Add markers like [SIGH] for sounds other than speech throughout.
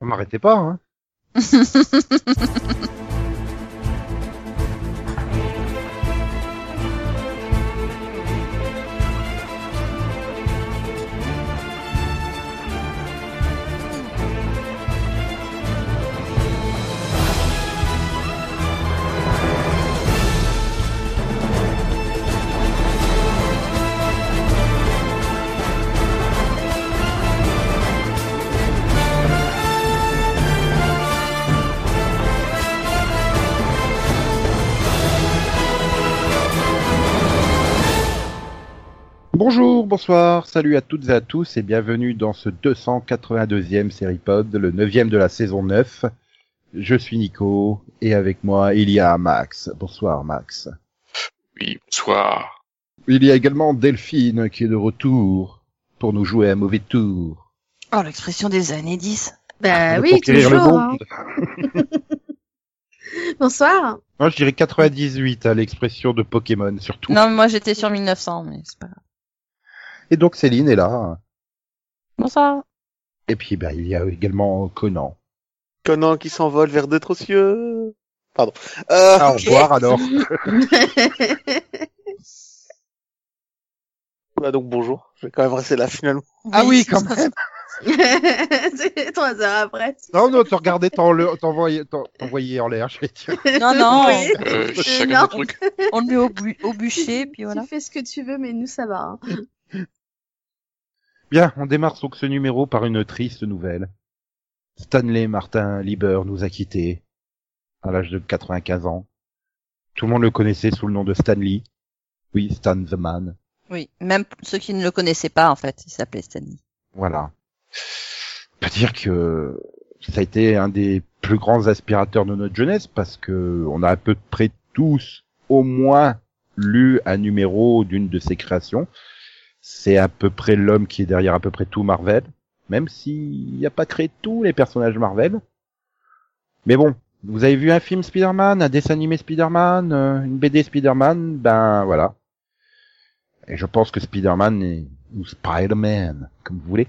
On m'arrêtait pas, hein. [LAUGHS] Bonjour, bonsoir, salut à toutes et à tous et bienvenue dans ce 282e série pod, le 9e de la saison 9. Je suis Nico et avec moi il y a Max. Bonsoir Max. Oui, bonsoir. Il y a également Delphine qui est de retour pour nous jouer un mauvais tour. Oh, l'expression des années 10. Bah Pour oui, conquérir le toujours. hein. [LAUGHS] Bonsoir. Moi je dirais 98 à l'expression de Pokémon surtout. Non, mais moi j'étais sur 1900, mais c'est pas grave. Et donc Céline est là. Bonsoir. Et puis ben, il y a également Conan. Conan qui s'envole vers d'autres cieux. Pardon. Euh, Ah, au revoir alors. [LAUGHS] bah donc bonjour. Je vais quand même rester là finalement. Ah oui, quand même. [LAUGHS] C'est trois heures après. Non, non, tu regardais t'en- t'envoyer t'en- t'envoyer en l'air, je vais dire. [LAUGHS] Non, non, Oui. Euh, Euh, chacun non. notre truc. on le met au, bu- au bûcher, puis voilà. Tu fais ce que tu veux, mais nous ça va. hein. Bien, on démarre donc ce numéro par une triste nouvelle. Stanley Martin Lieber nous a quittés à l'âge de 95 ans. Tout le monde le connaissait sous le nom de Stanley. Oui, Stan the Man. Oui, même ceux qui ne le connaissaient pas, en fait, il s'appelait Stanley. Voilà. On peut dire que ça a été un des plus grands aspirateurs de notre jeunesse parce que on a à peu près tous au moins lu un numéro d'une de ses créations. C'est à peu près l'homme qui est derrière à peu près tout Marvel, même s'il n'a pas créé tous les personnages Marvel. Mais bon, vous avez vu un film Spider-Man, un dessin animé Spider-Man, euh, une BD Spider-Man, ben voilà. Et je pense que Spider-Man est, ou Spider-Man, comme vous voulez,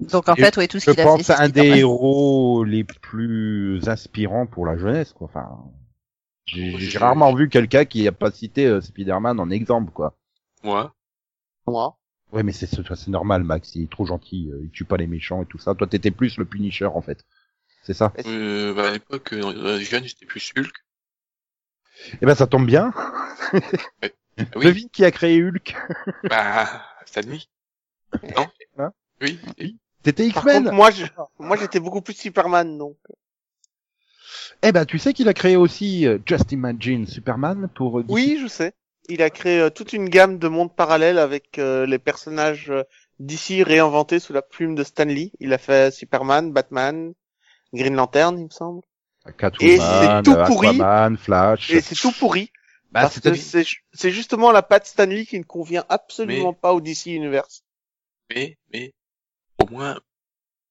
Donc en fait, oui, tout ce je qu'il a fait, pense c'est un des héros les plus inspirants pour la jeunesse, quoi. Enfin, j'ai je- rarement vu quelqu'un qui a pas cité euh, Spider-Man en exemple, quoi. Moi, Moi. Ouais, mais c'est c'est normal, Max. Il est trop gentil. euh, il tue pas les méchants et tout ça. Toi, t'étais plus le Punisher, en fait. C'est ça? Euh, bah, à l'époque, euh, les jeunes, j'étais plus Hulk. Eh ben, ça tombe bien. [LAUGHS] Ah oui, Devine qui a créé Hulk? bah, Stanley. [LAUGHS] Non Hein? Oui. et- C'était Par X-Men. moi, je... moi, j'étais beaucoup plus Superman, donc. Eh ben, tu sais qu'il a créé aussi euh, Just Imagine Superman pour. euh, DC. Oui, je sais. Il a créé euh, toute une gamme de mondes parallèles avec euh, les personnages euh, d'ici réinventés sous la plume de Stan Lee. Il a fait Superman, Batman, Green Lantern, il me semble. Catwoman, Et c'est tout pourri. Aquaman, Flash. Et c'est tout pourri. Bah, parce que c'est justement la patte Stan Lee qui ne convient absolument pas au DC Universe. Mais, mais, au moins,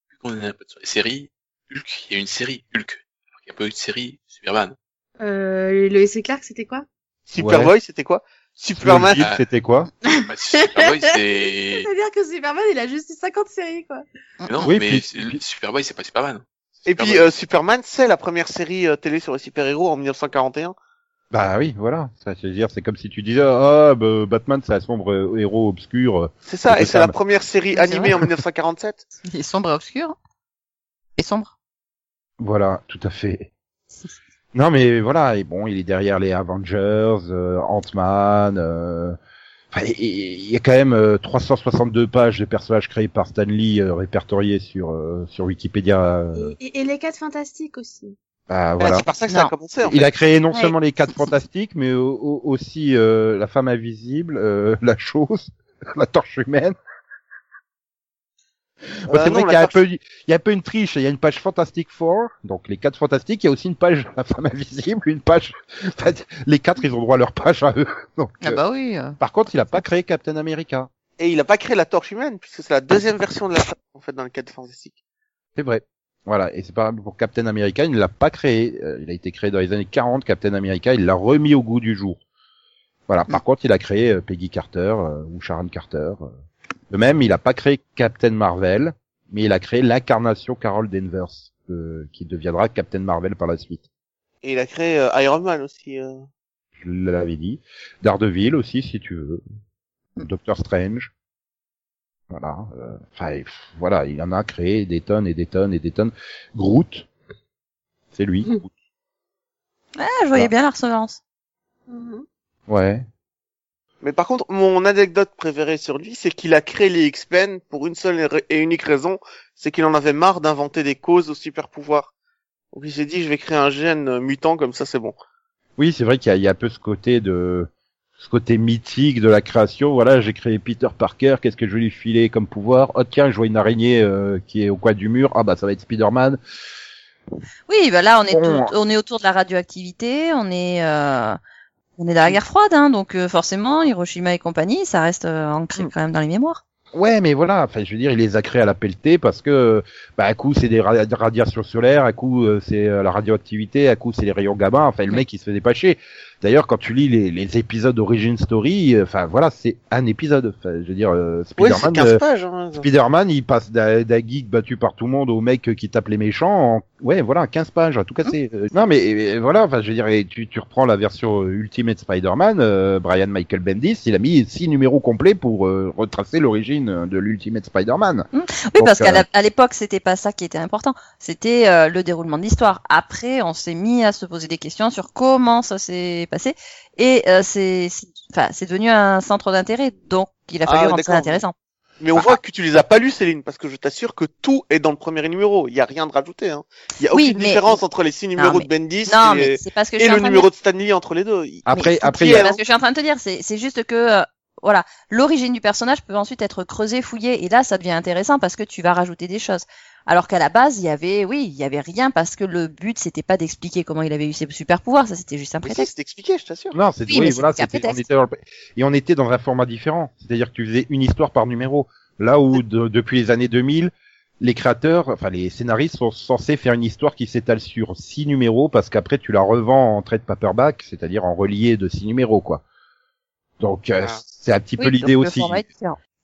vu qu'on est un peu sur les séries, Hulk, il y a une série Hulk. Qu'il n'y a pas eu de série Superman. Euh, le S. Clark, c'était quoi? Superboy, c'était quoi Superman. Superman, c'était quoi [LAUGHS] Bah, Superboy, [LAUGHS] c'est... C'est-à-dire que Superman, il a juste eu 50 séries, quoi. Mais non, Oui, mais puis- Superboy, c'est pas Superman. Et puis euh, Superman, c'est la première série euh, télé sur les super-héros en 1941. Bah oui, voilà. Ça, je veux dire, c'est comme si tu disais, ah, bah, Batman, c'est un sombre euh, héros obscur. C'est ça, C'est et c'est la première série animée en 1947. [LAUGHS] Il est sombre et obscur. Et sombre. Voilà, tout à fait. Non, mais voilà, et bon, il est derrière les Avengers, euh, Ant-Man. euh, Enfin, il- il y a quand même euh, 362 pages de personnages créés par Stan Lee euh, répertoriés sur euh, sur Wikipédia. euh. Et, les quatre fantastiques aussi. Bah, Ah, voilà. C'est par ça que ça a commencé. En Il fait. a créé non Ouais. seulement les quatre fantastiques, mais au- au- aussi euh, la femme invisible, euh, [LAUGHS] la chose, la torche humaine. Bah, Euh, c'est non, vrai qu'il y a un peu, il y a un peu une triche. Il y a une page Fantastic Four, donc les quatre fantastiques. Il y a aussi une page [LAUGHS] la femme invisible, une page. [LAUGHS] enfin, les quatre, ils ont droit à leur page à eux. [LAUGHS] Donc, Ah euh, bah oui. euh. par contre, il a pas créé Captain America. Et il a pas créé la torche humaine, puisque c'est la deuxième version de la torche, en fait, dans le cadre fantastique. C'est vrai. Voilà, et c'est pas pour Captain America, il ne l'a pas créé. Euh, il a été créé dans les années 40, Captain America, il l'a remis au goût du jour. Voilà. Par contre, il a créé euh, Peggy Carter euh, ou Sharon Carter. De même, il a pas créé Captain Marvel, mais il a créé l'incarnation Carol Danvers, euh, qui deviendra Captain Marvel par la suite. Et il a créé euh, Iron Man aussi. euh. Je l'avais dit. Daredevil aussi, si tu veux. Doctor Strange. Voilà. euh, Enfin, voilà, il en a créé des tonnes et des tonnes et des tonnes. Groot, c'est lui. Mhm. Groot. Ah, je voyais bien la ressemblance. Mhm. Ouais. Mais par contre, mon anecdote préférée sur lui, c'est qu'il a créé les X-Men pour une seule et unique raison, c'est qu'il en avait marre d'inventer des causes aux super pouvoirs. Donc il s'est dit, je vais créer un gène euh, mutant, comme ça c'est bon. Oui, c'est vrai qu'il y, a- il y a un peu ce côté de ce côté mythique de la création. Voilà, j'ai créé Peter Parker. Qu'est-ce que je vais lui filer comme pouvoir? Oh tiens, je vois une araignée euh, qui est au coin du mur. Ah bah ça va être Spider-Man. Oui, bah là, on est, Bon. tout- on est autour de la radioactivité, on est, euh, on est dans la guerre froide, hein, donc euh, forcément, Hiroshima et compagnie, ça reste euh, ancré Mm. quand même dans les mémoires. Ouais, mais voilà. Enfin, je veux dire, il les a créés à la pelletée parce que, bah, à coup c'est des ra- radiations solaires, à coup euh, c'est la radioactivité, à coup c'est les rayons gamma. Enfin, le mec il se faisait pas chier. D'ailleurs, quand tu lis les, les épisodes d'Origin Story, euh, enfin voilà, c'est un épisode. Enfin, je veux dire, euh, Ouais, Spider-Man. 15 euh, pages. Hein. Spider-Man, il passe d'un geek battu par tout le monde au mec qui tape les méchants. En... Ouais, voilà, 15 pages, à tout casser. Euh, non, mais voilà, enfin, je veux dire, et tu, tu reprends la version Ultimate Spider-Man, euh, Brian Michael Bendis, il a mis six numéros complets pour euh, retracer l'origine de l'Ultimate Spider-Man. Oui, Donc, parce qu'à euh, l'époque, c'était pas ça qui était important, c'était euh, le déroulement de l'histoire. Après, on s'est mis à se poser des questions sur comment ça s'est passé, et euh, c'est, c'est- enfin, c'est devenu un centre d'intérêt, donc il a fallu Ah, rendre ça intéressant. Mais on voit que tu les as pas lus, Céline, parce que je t'assure que tout est dans le premier numéro. Il y a rien de rajouté. Hein. Il y a Oui, aucune mais- différence entre les six numéros mais- de Bendis Non, et, parce que le de numéro de Stanley entre les deux. Après, après, a- C'est ce que je suis en train de te dire, c'est c'est juste que euh, voilà, l'origine du personnage peut ensuite être creusée, fouillée, et là ça devient intéressant parce que tu vas rajouter des choses. Alors qu'à la base, il y avait, oui, il y avait rien parce que le but c'était pas d'expliquer comment il avait eu ses super pouvoirs, ça c'était juste un si, prétexte. c'est expliqué, je t'assure. Non, c'est Oui, oui, voilà, c'était un c'était on prétexte. était dans le- et on était dans un format différent, c'est-à-dire que tu faisais une histoire par numéro. Là où de- depuis les années 2000, les créateurs, enfin les scénaristes sont censés faire une histoire qui s'étale sur six numéros parce qu'après tu la revends en trade paperback, c'est-à-dire en relié de six numéros quoi. Donc euh, Ah. c'est un petit peu l'idée aussi.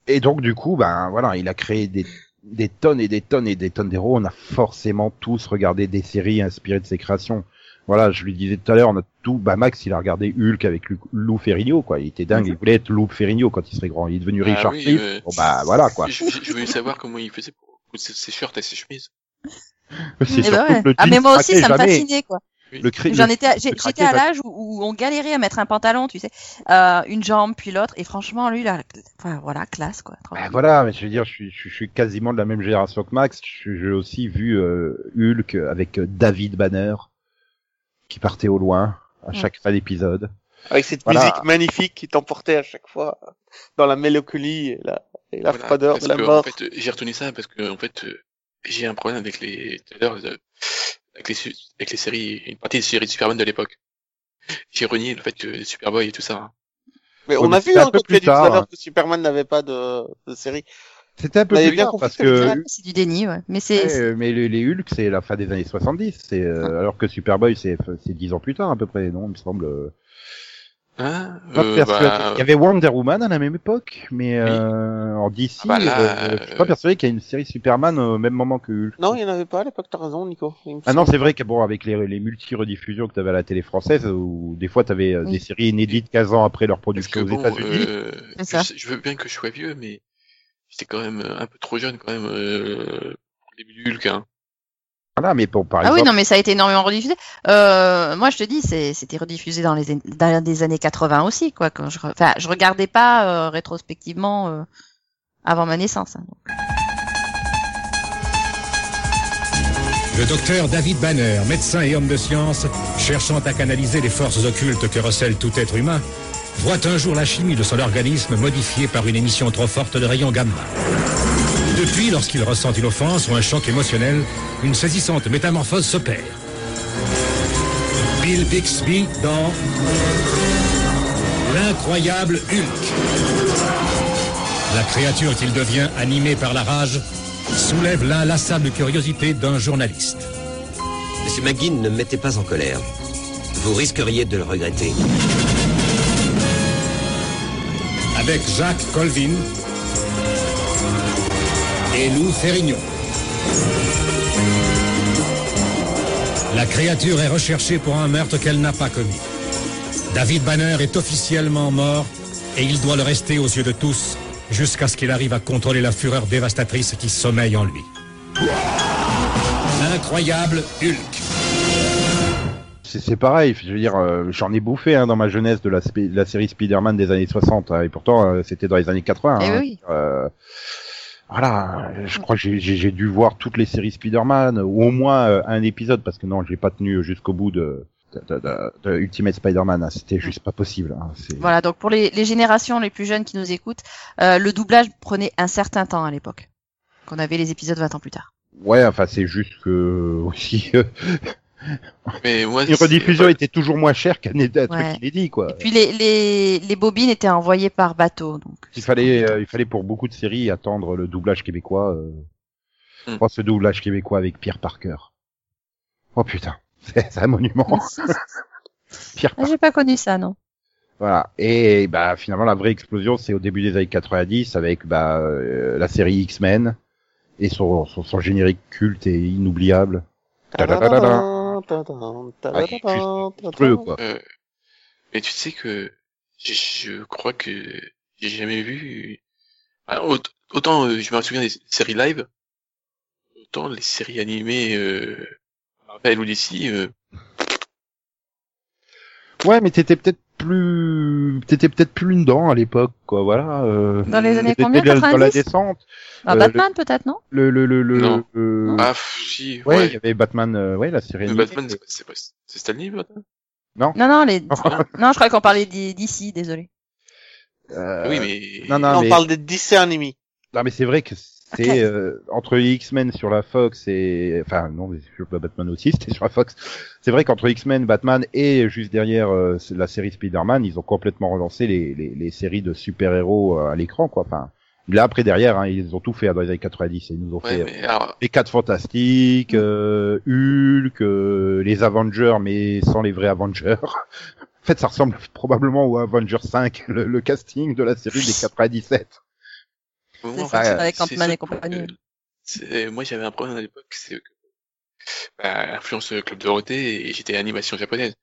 Et donc du coup, ben voilà, il a créé des des tonnes et des tonnes et des tonnes d'héros. On a forcément tous regardé des séries inspirées de ses créations. Voilà, je lui disais tout à l'heure, on a tout. Bah Max, il a regardé Hulk avec Lu- Lou Ferrigno, quoi. Il était dingue. Il voulait être Lou Ferrigno quand il serait grand. Il est devenu Ah Richard oui, Cliff. euh, Bon bah voilà quoi. Je, je, je voulais savoir comment il faisait pour ses, shirts et ses chemises. C'est Eh ben surtout ouais. le Ah mais moi aussi ça me jamais. fascinait quoi. Le J'en étais, j'étais à l'âge où, où on galérait à mettre un pantalon, tu sais, euh, une jambe puis l'autre, et franchement lui là, enfin voilà, classe quoi. bien. voilà, mais je veux dire, je suis, je, je suis quasiment de la même génération que Max. Je- J'ai aussi vu euh, Hulk avec euh, David Banner qui partait au loin à chaque fin d'épisode. Avec cette Voilà. musique magnifique qui t'emportait à chaque fois dans la mélancolie et la, et la Voilà, froideur de la que, mort. En fait, j'ai retenu ça parce que en fait, euh, j'ai un problème avec les tout à l'heure, euh, avec les su- avec les séries, une partie des séries de Superman de l'époque. J'ai renié le fait que Superboy et tout ça. hein. Mais on mais a vu c'était un hein, peu quand tu as plus dit tout à tard, l'heure hein. que Superman n'avait pas de, de série. C'était un peu plus tard parce ce que C'est du déni, ouais. Mais c'est, Ouais, euh, mais les, les Hulk, c'est la fin des années 70, c'est euh, alors que Superboy, c'est c'est dix ans plus tard à peu près, non? Il me semble. Hein pas euh, persuadé. bah, Il y avait Wonder Woman à la même époque, mais euh, en DC, Ah bah là, euh, je suis pas euh, persuadé qu'il y a une série Superman au même moment que Hulk. Non, il n'y en avait pas à l'époque, t'as raison, Nico. Ah non, c'est vrai que bon, avec les, les multi-rediffusions que tu avais à la télé française, où des fois tu avais Oui. des séries inédites 15 ans après leur parce que production aux bon, États-Unis. euh, je, je veux bien que je sois vieux, mais j'étais quand même un peu trop jeune quand même euh, pour le début du Hulk. Hein. Voilà, mais bon, par ah oui, non, mais ça a été énormément rediffusé. Euh, moi, je te dis, c'est, c'était rediffusé dans les, dans les années 80 aussi, quoi. Quand je, enfin, je regardais pas euh, rétrospectivement euh, avant ma naissance. hein. Le docteur David Banner, médecin et homme de science, cherchant à canaliser les forces occultes que recèle tout être humain, voit un jour la chimie de son organisme modifiée par une émission trop forte de rayons gamma. Depuis, lorsqu'il ressent une offense ou un choc émotionnel, une saisissante métamorphose s'opère. Bill Bixby dans L'incroyable Hulk. La créature qu'il devient, animée par la rage, soulève l'inlassable curiosité d'un journaliste. Monsieur McGinn, ne me mettez pas en colère. Vous risqueriez de le regretter. avec Jacques Colvin et Lou Ferrigno. La créature est recherchée pour un meurtre qu'elle n'a pas commis. David Banner est officiellement mort et il doit le rester aux yeux de tous jusqu'à ce qu'il arrive à contrôler la fureur dévastatrice qui sommeille en lui. L'incroyable Hulk. C'est c'est pareil, je veux dire, euh, j'en ai bouffé hein, dans ma jeunesse de la, série Spider-Man des années 60, hein, et pourtant euh, c'était dans les années 80. Eh hein. oui. Euh, voilà, je crois que j'ai- dû voir toutes les séries Spider-Man, ou au moins euh, un épisode, parce que non, j'ai pas tenu jusqu'au bout de, de, de- de- Ultimate Spider-Man, hein, c'était juste pas possible. Hein, Voilà, donc pour les, les générations les plus jeunes qui nous écoutent, euh, le doublage prenait un certain temps à l'époque. Qu'on avait les épisodes 20 ans plus tard. Ouais, enfin c'est juste que aussi euh, Mais moi, une rediffusion était toujours moins chère qu'un un truc Ouais. inédit, quoi. Et puis les, les, les bobines étaient envoyées par bateau. Donc Il fallait, euh, il fallait pour beaucoup de séries attendre le doublage québécois. Euh... Je pense le doublage québécois avec Pierre Parker. Oh putain, c'est [LAUGHS] c'est un monument. [LAUGHS] Pierre Ah, Parker. j'ai pas connu ça, non. Voilà. Et bah finalement la vraie explosion, c'est au début des années 90 avec bah euh, la série X-Men et son, son, son générique culte et inoubliable. Tadadadada. Ah, quoi? Euh, mais tu sais que je, je crois que j'ai jamais vu. Ah, aut- autant euh, je me souviens des séries live, autant les séries animées euh, Marvel ou DC. Euh, Ouais, mais t'étais peut-être plus, t'étais peut-être plus dedans à l'époque, quoi. Voilà. Euh... Dans les années combien, dans dans la 90? descente. Ah, Euh, Batman peut-être, non? Le le le le. Non. euh, Ah, si, Ouais, il ouais. y avait Batman, euh, ouais, la série. Batman, c'est pas- c'est Stanley, Batman? Non, non, les... Non. [LAUGHS] non, je crois qu'on parlait d'i- d'ici, désolé. Euh, oui, mais. non, non, Non, mais, on parle des dessins animés. non, mais c'est vrai que c'est euh, entre X-Men sur la Fox et, enfin, non, mais sur Batman aussi, [LAUGHS] c'était sur la Fox. C'est vrai qu'entre X-Men, Batman et juste derrière euh, la série Spider-Man, ils ont complètement relancé les, les, les séries de super-héros euh, à l'écran, quoi. Enfin, là après derrière, hein, ils ont tout fait dans les années 90. Ils nous ont Ouais, fait alors, les quatre fantastiques, euh, Hulk, euh, les Avengers, mais sans les vrais Avengers. [LAUGHS] en fait, ça ressemble probablement au Avengers 5, [LAUGHS] le, le casting de la série des 97. En ça, fait, avec c'est Ant-Man et surtout compagnie. que- c'est- Moi, j'avais un problème à l'époque, c'est que bah, influence Club Dorothée et j'étais animation japonaise.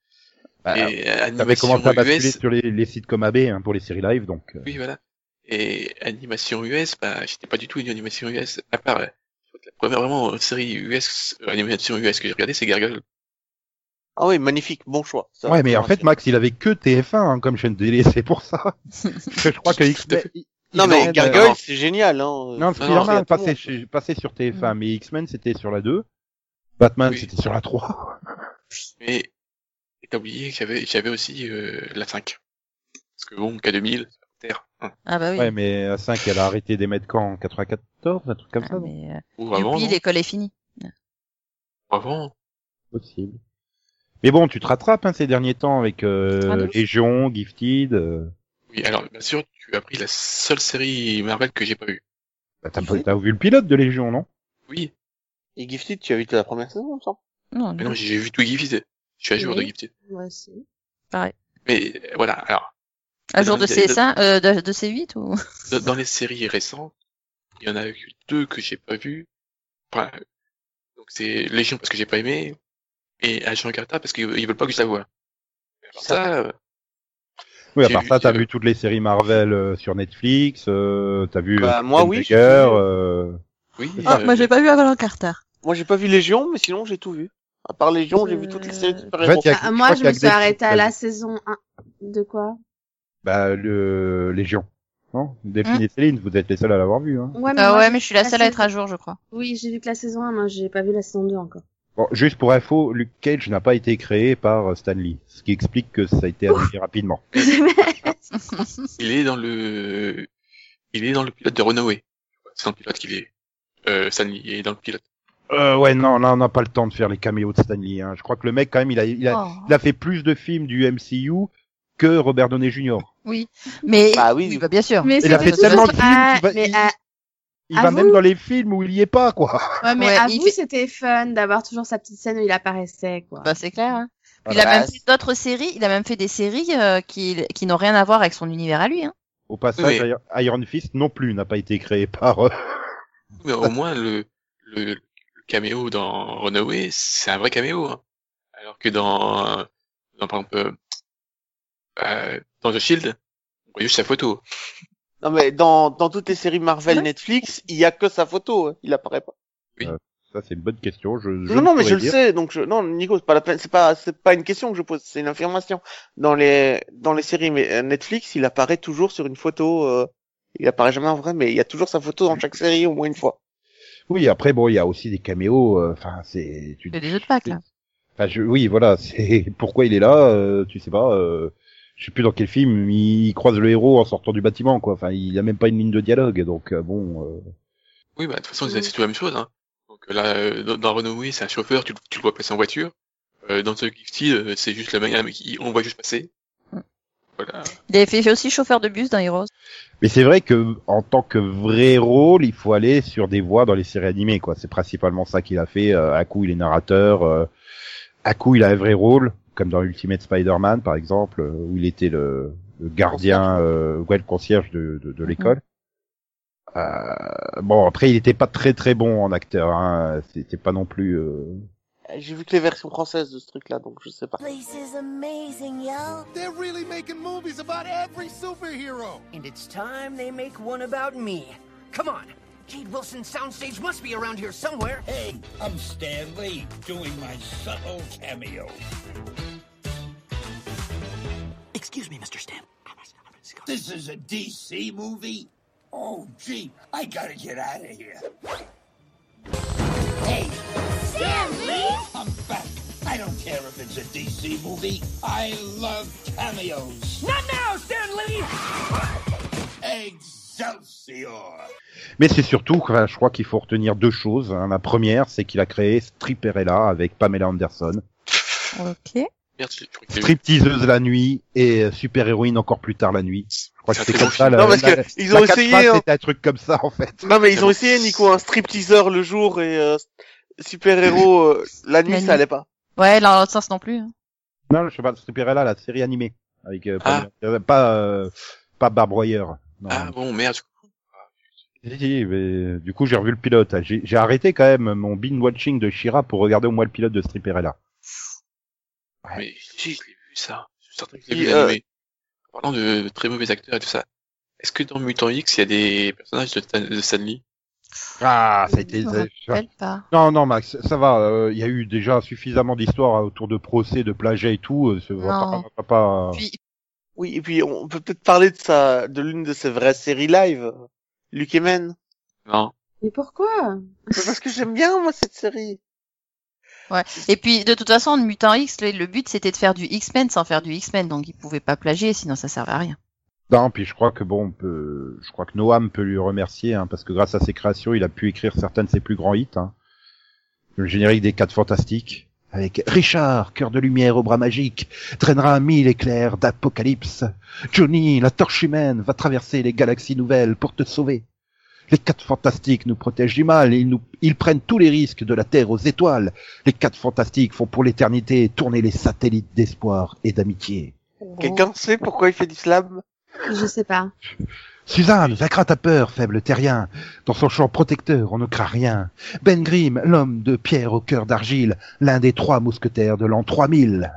Bah, et T'avais animation commencé à basculer US, sur les, les sites comme AB hein, pour les séries live, donc. euh, oui, voilà. Et animation US, bah, j'étais pas du tout une animation US. À part, euh, la première vraiment série US, euh, animation US que j'ai regardé, c'est Gargoyle. Ah oui, magnifique, bon choix. Ça, ouais, mais en fait, Max, il avait que TF1 hein, comme chaîne télé, [LAUGHS] c'est pour ça. [LAUGHS] je crois que X-Men. Non mais Gargoyle, c'est génial, hein. Non, Spider-Man passait, passait sur TF1, mais X-Men c'était sur la 2. Batman Oui. c'était sur la 3. Mais, t'as oublié que j'avais, j'avais aussi, euh, la 5. Parce que bon, K2000, terre, hein. Ah bah oui. Ouais, mais à 5, elle a arrêté d'émettre quand En 94, un truc comme Ah, ça mais, euh, Ou avant, l'école est finie. Avant. Possible. Mais bon, tu te rattrapes hein, ces derniers temps avec Ah, euh, ouf. Légion, Gifted. Euh... Oui, alors, bien sûr, as pris la seule série Marvel que j'ai pas vue. bah, T'as vu le pilote de Légion, non? Oui. Et Gifted, tu as vu que la première saison, il me semble? Non, Mais non, j'ai vu tout Gifted. Je suis à jour Oui. de Gifted. Moi aussi. Mais, euh, voilà, alors, à jour de dans les- CS1, euh, de, de C8 ou? Dans, dans les séries récentes, il y en a eu deux que j'ai pas vues. Enfin, donc c'est Légion parce que j'ai pas aimé, et Agent Carta parce qu'ils ils veulent pas que je la voie. Alors ça, euh, Oui, à part ça, t'as vu toutes les séries Marvel euh, sur Netflix. Euh, t'as vu Bah, euh, moi, Captain oui, Dagger, vu. euh, oui. Ah, euh, moi j'ai pas vu Avalon Carter. Moi j'ai pas vu Légion, mais sinon j'ai tout vu. À part Légion, j'ai vu toutes les séries de En fait, Ah, moi, je me suis des arrêtée à la saison 1. De quoi? Bah le Légion. Non? Delphine Hmm. et Céline, vous êtes les seuls à l'avoir vu. Hein. Ouais, mais, Ah moi, ouais, mais je suis la seule à être à jour, je crois. Oui, j'ai vu que la saison 1, moi, j'ai pas vu la saison 2 encore. Bon, juste pour info, Luke Cage n'a pas été créé par euh, Stan Lee, ce qui explique que ça a été annulé rapidement. [LAUGHS] il est dans le, il est dans le pilote de Runaway. C'est dans le pilote qu'il est. Euh, Stanley est dans le pilote. Euh, ouais, non, là, on n'a pas le temps de faire les caméos de Stan Lee. Hein. Je crois que le mec, quand même, il a, il a, Oh. il a fait plus de films du MCU que Robert Downey Jr. Oui, mais Bah oui. bah, bien sûr. Mais Il a c'est fait tellement de films Ah, qu'il va- mais, il- ah, Il À va vous même dans les films où il y est pas, quoi. ouais, mais Ouais, à vous, fait- c'était fun d'avoir toujours sa petite scène où il apparaissait, quoi. Bah c'est clair. Hein. Voilà. Il a même fait d'autres séries. Il a même fait des séries euh, qui qui n'ont rien à voir avec son univers à lui. Hein. Au passage, Oui, Iron Fist non plus n'a pas été créé par. euh, Mais au moins, le, le, le caméo dans Runaway, c'est un vrai caméo. hein. Alors que dans, dans par exemple, euh, euh, dans The Shield, on voit juste sa photo. Non mais dans, dans toutes les séries Marvel. Netflix, il y a que sa photo, hein. il apparaît pas. Ça, c'est une bonne question. Je, je non, non, mais je le sais, donc je... non, Nico, c'est pas la peine, c'est pas, c'est pas une question que je pose, c'est une affirmation. Dans les, dans les séries mais, euh, Netflix, il apparaît toujours sur une photo, euh... il apparaît jamais en vrai, mais il y a toujours sa photo dans chaque série au moins une fois. Oui, après, bon, il y a aussi des caméos. euh, Enfin, c'est. tu- C'est des jeux de Pâques, là. Enfin, je, oui, voilà. [LAUGHS] C'est pourquoi il est là. euh, tu sais pas. Euh, je sais plus dans quel film il croise le héros en sortant du bâtiment, quoi. Enfin, il a même pas une ligne de dialogue, donc euh, bon. euh, Oui, bah, de toute façon, c'est tout la même chose. Hein. Donc euh, là, euh, dans, dans Runaway, c'est un chauffeur, tu, le- tu le vois passer en voiture. Euh, dans The Gifted, euh, c'est juste le mec, mais qui, on le voit juste passer. Mm. Voilà. Il avait fait aussi chauffeur de bus dans Heroes. Mais c'est vrai que en tant que vrai rôle, il faut aller sur des voix dans les séries animées, quoi. C'est principalement ça qu'il a fait. Euh, à coup, il est narrateur. euh, à coup, il a un vrai rôle, comme dans Ultimate Spider-Man, par exemple, euh, où il était le, le gardien, euh, ouais, le concierge de, de, de l'école. Euh, bon, après, il était pas très très bon en acteur. Hein. C'était pas non plus. euh, J'ai vu que les versions françaises de ce truc-là, donc je sais pas. place is amazing, yo. They're really making movies about every superhero. And it's time they make one about me. Come on. Kate Wilson's soundstage must be around here somewhere. Hey, I'm Stan Lee, doing my subtle cameo. Excuse me, Mr. Stan. This is a DC movie? Oh, gee, I gotta get out of here. Hey, Stan Lee? I'm back. I don't care if it's a DC movie. I love cameos. Not now, Stan Lee! Excelsior! Mais c'est surtout, enfin, je crois qu'il faut retenir deux choses. hein. La première, c'est qu'il a créé Stripperella avec Pamela Anderson, Ok. Stripteaseuse la nuit et super héroïne encore plus tard la nuit. Je crois que C'est comme ça. La, Non, parce la- que ils ont essayé, hein. C'était un truc comme ça en fait. Non mais ils ont essayé, Nico, un stripteaseur le jour et euh, super-héros euh, la nuit, La ça nuit. allait pas. Ouais, dans l'autre sens non plus. hein. Non, je sais pas, Stripperella, la série animée avec euh, Ah. Pas euh, pas Barb Wire. Non. Ah bon, merde. Si, si, mais du coup j'ai revu le pilote. J'ai j'ai arrêté quand même mon binge watching de Shira pour regarder au moins le pilote de Stripperella. Ouais. Mais si, je l'ai vu ça. Je suis certain que je l'ai vu euh, animé. En parlant de, très mauvais acteurs et tout ça, est-ce que dans Mutant X, il y a des personnages de, Stan- de Stanley Ah, ça a été. Je me rappelle pas. Non, non, Max, ça va. euh, Il y a eu déjà suffisamment d'histoires euh, autour de procès, de plagiat et tout. euh, Non. pas- on va pas. Puis, Oui, et puis on peut peut-être parler de sa, de l'une de ses vraies séries live, Luke et Men. Non. Mais pourquoi? Parce que j'aime bien moi cette série. et puis, de toute façon, Mutant X, le, le but c'était de faire du X-Men sans faire du X-Men, donc il pouvait pas plagier, sinon ça servait à rien. Non, puis je crois que bon, on peut, je crois que Noam peut lui remercier, hein, parce que grâce à ses créations, il a pu écrire certains de ses plus grands hits. Hein. Le générique des Quatre Fantastiques, avec Richard, cœur de lumière au bras magique, traînera mille éclairs d'apocalypse. Johnny, la torche humaine, va traverser les galaxies nouvelles pour te sauver. Les Quatre Fantastiques nous protègent du mal, et ils, nous, ils prennent tous les risques de la Terre aux étoiles. Les Quatre Fantastiques font pour l'éternité tourner les satellites d'espoir et d'amitié. Quelqu'un sait pourquoi il fait du slam? Je sais pas. Suzanne, vaincra ta peur, faible terrien. Dans son champ protecteur, on ne craint rien. Ben Grimm, l'homme de pierre au cœur d'argile, l'un des trois mousquetaires de l'an 3000.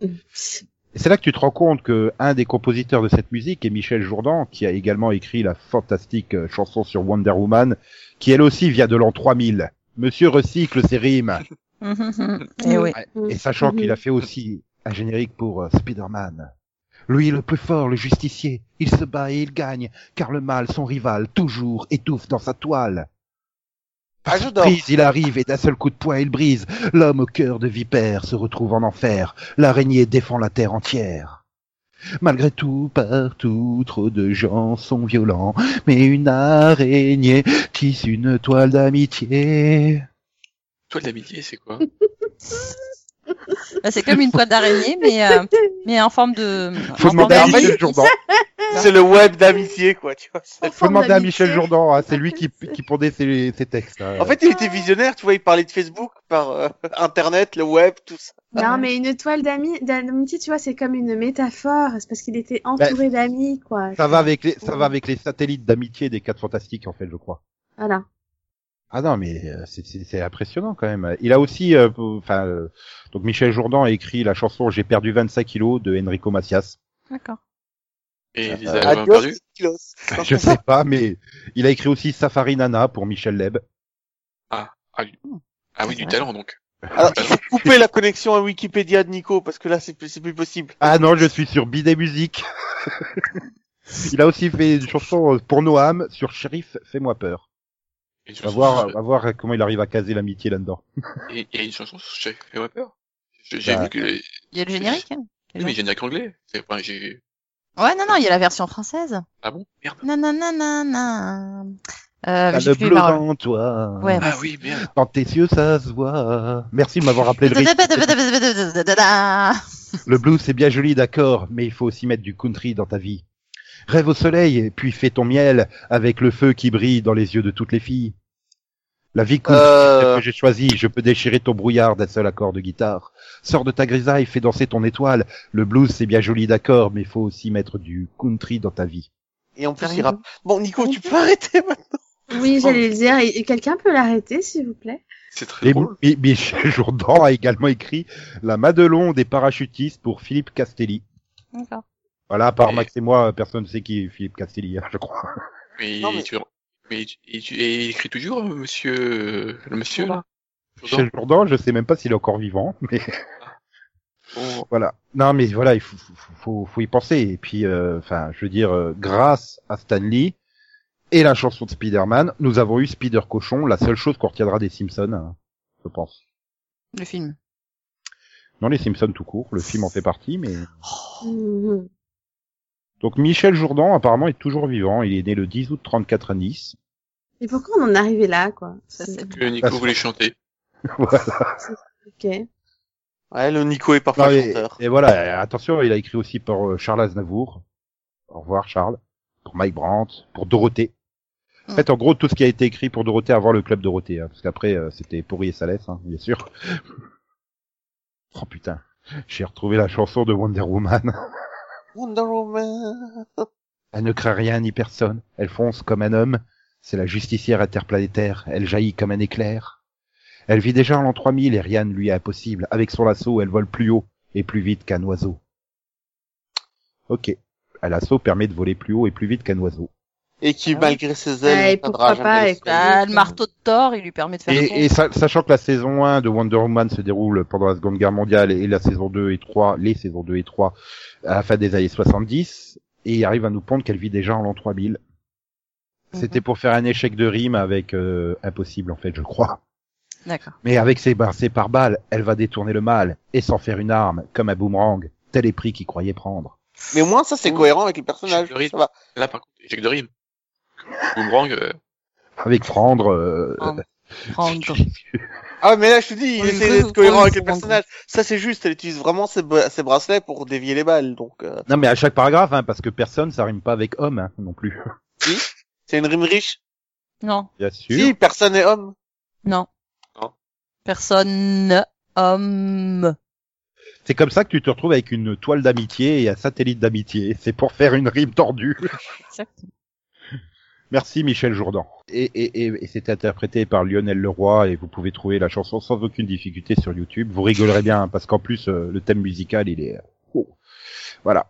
Et c'est là que tu te rends compte que un des compositeurs de cette musique est Michel Jourdan, qui a également écrit la fantastique chanson sur Wonder Woman, qui elle aussi vient de l'an 3000. Monsieur recycle ses rimes. [LAUGHS] et oui. Et sachant qu'il a fait aussi un générique pour euh, Spider-Man. Lui, le plus fort, le justicier, il se bat et il gagne, car le mal, son rival, toujours étouffe dans sa toile. Ah. Prise, il arrive et d'un seul coup de poing, il brise. L'homme au cœur de vipère se retrouve en enfer. L'araignée défend la terre entière. Malgré tout, partout, trop de gens sont violents, mais une araignée tisse une toile d'amitié. Toi, de l'amitié, c'est quoi? [LAUGHS] c'est comme une toile d'araignée, [LAUGHS] mais, euh, mais en forme de. Faut en demander à forme Michel. Jourdan. C'est le web d'amitié, quoi, tu vois. c'est- Faut demander à Michel Jourdan, hein, c'est lui qui, qui pondait ses, ses textes. hein. En fait, il était visionnaire, tu vois, il parlait de Facebook par euh, Internet, le web, tout ça. Non, mais une toile d'amis, d'amitié, tu vois, c'est comme une métaphore. C'est parce qu'il était entouré d'amis, quoi. ça va avec les, ça va avec les satellites d'amitié des quatre fantastiques, en fait, je crois. Voilà. Ah non, mais euh, c'est- c'est c'est impressionnant quand même. Il a aussi, euh, enfin, euh, donc Michel Jourdan a écrit la chanson J'ai perdu 25 kilos de Enrico Macias. D'accord. Et Euh, a Adios, perdu. kilos. [LAUGHS] Je sais pas, mais il a écrit aussi Safari Nana pour Michel Leb. Ah, ah, du- ah oui, du talent donc. Alors, il faut couper la connexion à Wikipédia de Nico, parce que là, c'est plus, c'est plus possible. Ah non, je suis sur Bidet Musique. [LAUGHS] il a aussi fait une chanson pour Noam sur Shérif, fais-moi peur. Et On va voir, va voir comment il arrive à caser l'amitié là-dedans. Et il y a une chanson sur Chef. Je- J'ai Bah. vu que. Oui, Il y a le générique. hein. mais générique anglais. C'est pas, j'ai. Ouais, non, non, il y a la version française. Ah bon? Merde. Nananana. Euh, T'as j'ai le plus les bleu dans toi. Ouais, Ah bah, oui, merde. Dans tes yeux, ça se voit. Merci de m'avoir rappelé le rythme. [LAUGHS] Le blues, c'est bien joli, d'accord, mais il faut aussi mettre du country dans ta vie. Rêve au soleil, puis fais ton miel avec le feu qui brille dans les yeux de toutes les filles. La vie country Euh. celle que j'ai choisie, je peux déchirer ton brouillard d'un seul accord de guitare. Sors de ta grisaille, fais danser ton étoile. Le blues, c'est bien joli, d'accord, mais il faut aussi mettre du country dans ta vie. Et en plus, il rappe. Bon, Nico, tu peux arrêter maintenant. Oui, j'allais le dire. Et, et quelqu'un peut l'arrêter, s'il vous plaît? C'est très Et drôle. Mi- Michel Jourdan a également écrit La Madelon des parachutistes pour Philippe Castelli. D'accord. Voilà, à part Et- Max et moi, personne ne sait qui est Philippe Castelli, hein, je crois. Mais, Non, mais- tu, mais tu, et tu, et il écrit toujours, monsieur, le monsieur, là? Michel Jourdan, je sais même pas s'il est encore vivant, [LAUGHS] mais Bon, voilà. Non, mais voilà, il faut, faut, faut, faut y penser. Et puis, euh, enfin, je veux dire, euh, grâce à Stan Lee et la chanson de Spider-Man, nous avons eu Spider Cochon, la seule chose qu'on retiendra des Simpsons, hein, je pense. Le film. Non, les Simpsons tout court, le film en fait partie, mais... Mhm. Donc Michel Jourdan, apparemment, est toujours vivant. Il est né le 10 août 34 à Nice. Et pourquoi on en est arrivé là, quoi? Ça, c'est- que Nico Parce- voulait chanter. [LAUGHS] voilà. Ok. Ouais, le Nico est parfois Non, et, chanteur. et voilà, attention, il a écrit aussi pour euh, Charles Aznavour. Au revoir Charles. Pour Mike Brandt, pour Dorothée. En Mm. fait, en gros, tout ce qui a été écrit pour Dorothée avant le club Dorothée, hein, parce qu'après, euh, c'était Pourri et Salès, hein, bien sûr. [LAUGHS] oh putain, j'ai retrouvé la chanson de Wonder Woman. [LAUGHS] Wonder Woman. Elle ne craint rien ni personne. Elle fonce comme un homme. C'est la justicière interplanétaire. Elle jaillit comme un éclair. Elle vit déjà en l'an 3000 et rien ne lui est impossible. Avec son lasso, elle vole plus haut et plus vite qu'un oiseau. Ok. Un lasso permet de voler plus haut et plus vite qu'un oiseau. Et qui, Ah oui. malgré ses ailes, pourquoi pas, jamais. Bah, le marteau de Thor, il lui permet de faire Et, et sa- sachant que la saison 1 de Wonder Woman se déroule pendant la Seconde Guerre mondiale et la saison 2 et 3, les saisons 2 et 3, à la fin des années 70, et il arrive à nous pondre qu'elle vit déjà en l'an 3000. C'était pour faire un échec de rime avec euh, impossible en fait, je crois. D'accord. Mais avec ses, ben, ses pare-balles, elle va détourner le mal et s'en faire une arme, comme un boomerang, tel est pris qu'il croyait prendre. Mais au moins, ça, c'est cohérent avec les personnages. J'ai le rythme. Ça va. Là, par contre, échec de rime. Boomerang, euh, Avec Frandre, euh, Prendre. Prendre. [LAUGHS] Ah, mais là, je te dis, il essaie d'être cohérent avec les oui. personnages. Ça, c'est juste, elle utilise vraiment ses, bra- ses bracelets pour dévier les balles, donc, euh, non mais à chaque paragraphe, hein, parce que personne, ça rime pas avec homme hein, non plus. c'est une rime riche. Non, Bien sûr. Si, personne est homme. non. Non. Personne, homme. C'est comme ça que tu te retrouves avec une toile d'amitié et un satellite d'amitié. C'est pour faire une rime tordue. Exactement. Merci Michel Jourdan. Et, et, c'est interprété par Lionel Leroy et vous pouvez trouver la chanson sans aucune difficulté sur YouTube. Vous rigolerez bien parce qu'en plus euh, le thème musical il est... oh. Voilà.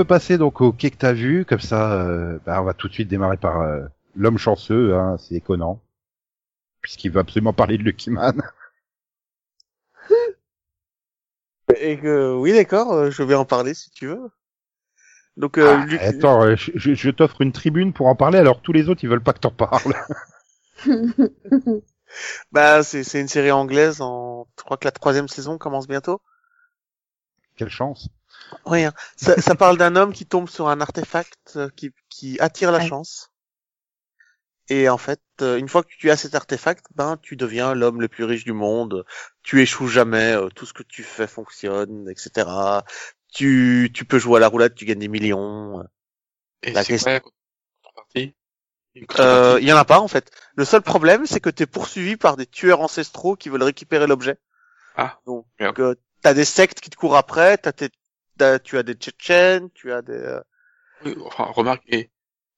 Peut passer donc au quai que t'as vu, comme ça, euh, bah, on va tout de suite démarrer par euh, l'homme chanceux, hein, c'est Conan, puisqu'il veut absolument parler de Lucky Man. [LAUGHS] Et que, oui, d'accord, euh, je vais en parler si tu veux. Donc, euh, Ah, Luc- attends, euh, je, je- je t'offre une tribune pour en parler, alors tous les autres ils veulent pas que t'en parles. [LAUGHS] [LAUGHS] bah, c'est, c'est une série anglaise en, je crois que la troisième saison commence bientôt. Quelle chance. Oui, hein. ça, ça parle d'un homme qui tombe sur un artefact euh, qui, qui attire la chance. Et en fait, euh, une fois que tu as cet artefact, ben tu deviens l'homme le plus riche du monde. Tu échoues jamais, euh, tout ce que tu fais fonctionne, etc. Tu, tu peux jouer à la roulette, tu gagnes des millions. Et La question- Une Euh, Il y en a pas en fait. Le seul problème, c'est que tu es poursuivi par des tueurs ancestraux qui veulent récupérer l'objet. Ah, Donc, euh, t'as des sectes qui te courent après, t'as tes- t'as- tu as des Tchétchènes, tu as des. euh, Oui, enfin, remarque, et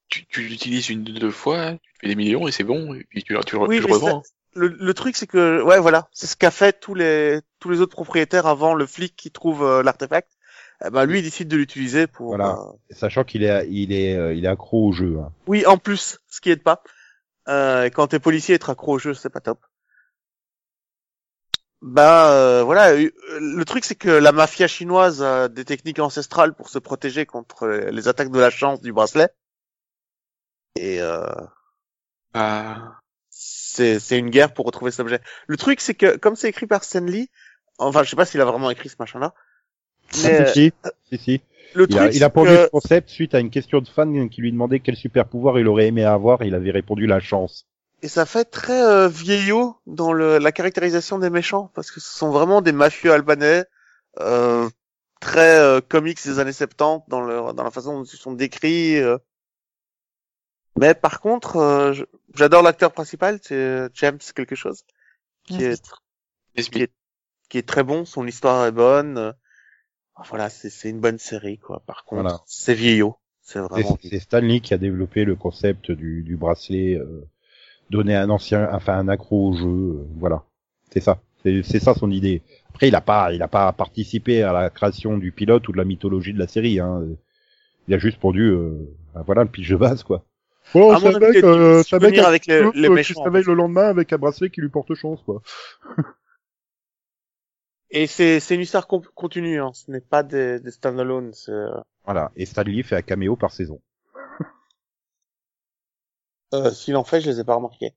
tu, tu l'utilises une deux fois, tu te fais des millions et c'est bon, et puis tu, tu, le- Oui, tu le revends. Le, le truc, c'est que, ouais, voilà, c'est ce qu'a fait tous les tous les autres propriétaires avant le flic qui trouve euh, l'artefact. Eh ben, lui, il décide de l'utiliser pour. Voilà. euh, Sachant qu'il est, il est, euh, il est accro au jeu. hein. Oui, en plus, ce qui aide pas. Euh, quand t'es policier, être accro au jeu, c'est pas top. Bah euh, voilà, euh, le truc c'est que la mafia chinoise a des techniques ancestrales pour se protéger contre les attaques de la chance du bracelet. Et euh, Ah, c'est c'est une guerre pour retrouver cet objet. Le truc c'est que comme c'est écrit par Stanley, enfin je sais pas s'il a vraiment écrit ce machin-là. [LAUGHS] Mais, Ah, si, si, si, si. le Il truc a, il a pondu que- le concept suite à une question de fan qui lui demandait quel super pouvoir il aurait aimé avoir. Il avait répondu la chance. Et ça fait très euh, vieillot dans le, la caractérisation des méchants, parce que ce sont vraiment des mafieux albanais, euh, très euh, comics des années 70 dans, leur, dans la façon dont ils sont décrits. euh. Mais par contre, euh, j'adore l'acteur principal, c'est euh, James quelque chose, qui est, qui est qui est très bon, son histoire est bonne. euh. Voilà, c'est c'est une bonne série quoi. Par contre, Voilà. c'est vieillot, c'est C'est vraiment. c'est Stanley qui a développé le concept du, du bracelet euh, donné à un ancien, enfin un accro au jeu. euh, voilà, c'est ça. C'est c'est ça son idée. Après, il a pas, il a pas participé à la création du pilote ou de la mythologie de la série. Hein. Il a juste pondu, euh, ben voilà, le pitch de base quoi. Oh, À c'est mon un avis, mec, euh, avec les- euh, les qui méchants, se réveille le lendemain avec un bracelet qui lui porte chance quoi. [LAUGHS] Et c'est c'est une histoire con- continue, hein. ce n'est pas des, des stand-alone. c'est, euh, Voilà. Et Stanley fait un caméo par saison. Euh, S'il en fait, je les ai pas remarqués.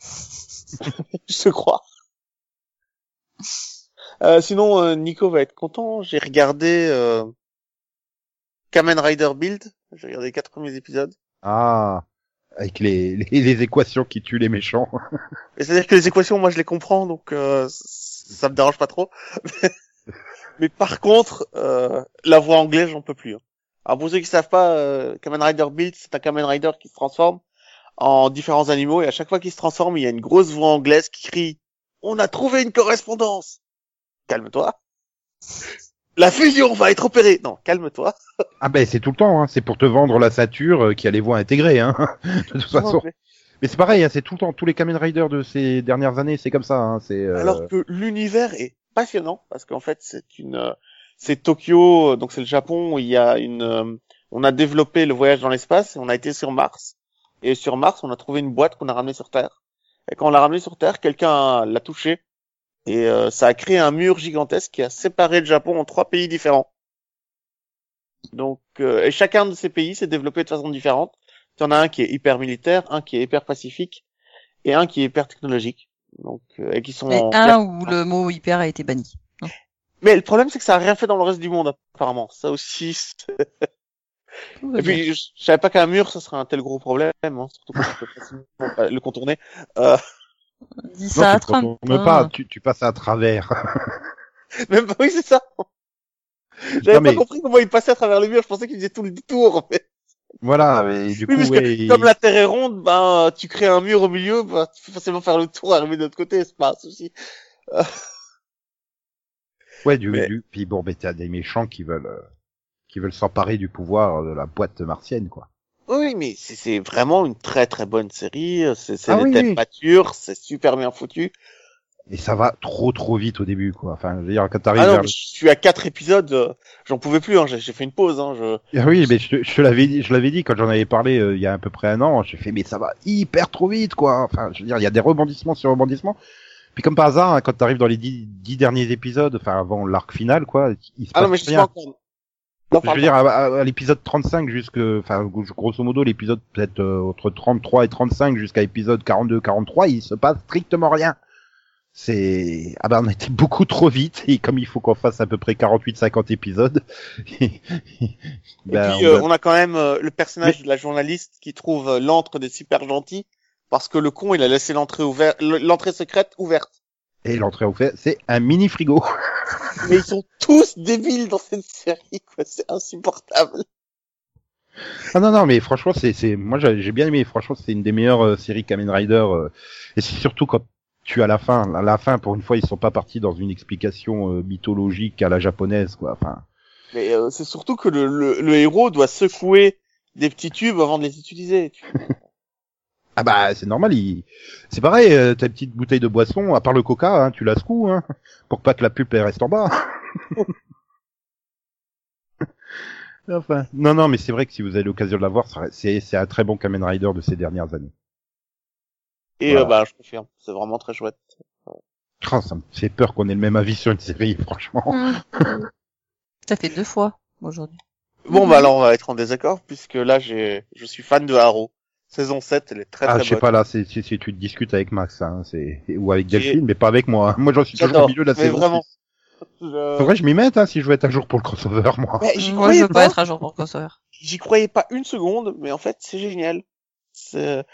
[LAUGHS] je crois. Euh, sinon, euh, Nico va être content. J'ai regardé euh, Kamen Rider Build. J'ai regardé les quatre premiers épisodes. Ah, avec les, les, les équations qui tuent les méchants. C'est-à-dire que les équations, moi, je les comprends, donc euh, ça me dérange pas trop. [LAUGHS] Mais par contre, euh, la voix anglaise, j'en peux plus. hein. Alors pour ceux qui savent pas, euh, Kamen Rider Build, c'est un Kamen Rider qui se transforme en différents animaux, et à chaque fois qu'il se transforme, il y a une grosse voix anglaise qui crie « On a trouvé une correspondance !» Calme-toi. La fusion va être opérée. Non, calme-toi. Ah ben c'est tout le temps, hein. c'est pour te vendre la ceinture euh, qui a les voix intégrées. Hein. [LAUGHS] De toute façon, Mais c'est pareil, hein, c'est tout le temps, tous les Kamen Rider de ces dernières années, c'est comme ça. Hein, c'est. euh, Alors que l'univers est passionnant parce qu'en fait c'est une, euh, c'est Tokyo, euh, donc c'est le Japon. où Il y a une, on a développé le voyage dans l'espace et on a été sur Mars. Et sur Mars, on a trouvé une boîte qu'on a ramenée sur Terre. Et quand on l'a ramenée sur Terre, quelqu'un l'a touché et euh, ça a créé un mur gigantesque qui a séparé le Japon en trois pays différents. Donc, euh, et chacun de ces pays s'est développé de façon différente. Il y en a un qui est hyper militaire, un qui est hyper pacifique et un qui est hyper technologique. Donc, euh, et qui sont en un où le mot hyper a été banni. Mais le problème, c'est que ça a rien fait dans le reste du monde, apparemment. Ça aussi. Et puis, je je savais pas qu'un mur, ça serait un tel gros problème, hein, surtout qu'on peut facilement pas le contourner. Euh... Dis non, ça à tu Trump. hein. pas, tu, tu passes à travers. [LAUGHS] Même pas, oui, c'est ça. J'avais Non, mais- pas compris comment il passait à travers le mur. Je pensais qu'il faisait tout le détour. Mais... voilà, mais du Oui, coup, parce ouais, que il- comme la Terre est ronde, ben, tu crées un mur au milieu, ben, tu peux facilement faire le tour, arriver de l'autre côté, c'est pas un souci. ouais, du, mais- du, puis bon, mais t'as des méchants qui veulent, euh, qui veulent s'emparer du pouvoir de la boîte martienne, quoi. Oui, mais c'est vraiment une très très bonne série. C'est Ah des oui, thèmes oui. matures, c'est super bien foutu. Et ça va trop trop vite au début, quoi. Enfin, je veux dire, quand t'arrives Ah non, vers mais le- je suis à quatre épisodes, euh, j'en pouvais plus. Hein, j'ai fait une pause. Hein, je... Ah oui, mais je, je l'avais dit, je l'avais dit quand j'en avais parlé euh, il y a à peu près un an. J'ai fait, mais ça va hyper trop vite, quoi. Enfin, je veux dire, il y a des rebondissements sur rebondissements. Puis comme par hasard, hein, quand t'arrives dans les dix, dix derniers épisodes, enfin avant l'arc final, quoi, il se Ah non, passe mais je suis rien. encore. Non, je veux dire, à, l'épisode 35 jusque, enfin, grosso modo, l'épisode peut-être euh, entre 33 et 35 jusqu'à épisode 42, 43, il se passe strictement rien. C'est, ah ben, on a été beaucoup trop vite, et comme il faut qu'on fasse à peu près 48, 50 épisodes, [LAUGHS] Et ben, puis on euh, a- on a quand même euh, le personnage de la journaliste qui trouve euh, l'antre des super gentils parce que le con il a laissé l'entrée ouverte, l'entrée secrète ouverte. et l'entrée fait, c'est un mini frigo. [LAUGHS] Mais ils sont tous débiles dans cette série, quoi. C'est insupportable. Ah non non mais franchement c'est c'est moi j'ai bien aimé franchement c'est une des meilleures euh, séries Kamen Rider euh, et c'est surtout quand tu as la fin à la fin pour une fois ils sont pas partis dans une explication euh, mythologique à la japonaise quoi enfin Mais euh, c'est surtout que le, le, le héros doit secouer des petits tubes avant de les utiliser. tu- [LAUGHS] ah bah c'est normal il c'est pareil euh, ta petite bouteille de boisson à part le coca hein, tu la secoues hein, [LAUGHS] pour pas que la pulpe elle reste en bas [LAUGHS] enfin non non mais c'est vrai que si vous avez l'occasion de la voir c'est c'est un très bon Kamen Rider de ces dernières années Et Voilà. euh, bah je confirme, c'est vraiment très chouette. Ah, ça me fait peur qu'on ait le même avis sur une série [LAUGHS] franchement Hum. Ça fait deux fois aujourd'hui. Bon bah alors on va être en désaccord puisque là j'ai je suis fan de Haro. Saison 7, elle est très Ah, très je sais bonne. pas là, c'est si si tu te discutes avec Max, hein, c'est ou avec Delphine, mais pas avec moi. [LAUGHS] Moi, j'en suis toujours au milieu de la mais saison. vraiment. Je- Faudrait que je m'y mette hein, si je veux être à jour pour le crossover, moi. Mais j'y Moi, croyais je veux pas être à jour pour crossover. J'y croyais pas une seconde, mais en fait c'est génial. C'est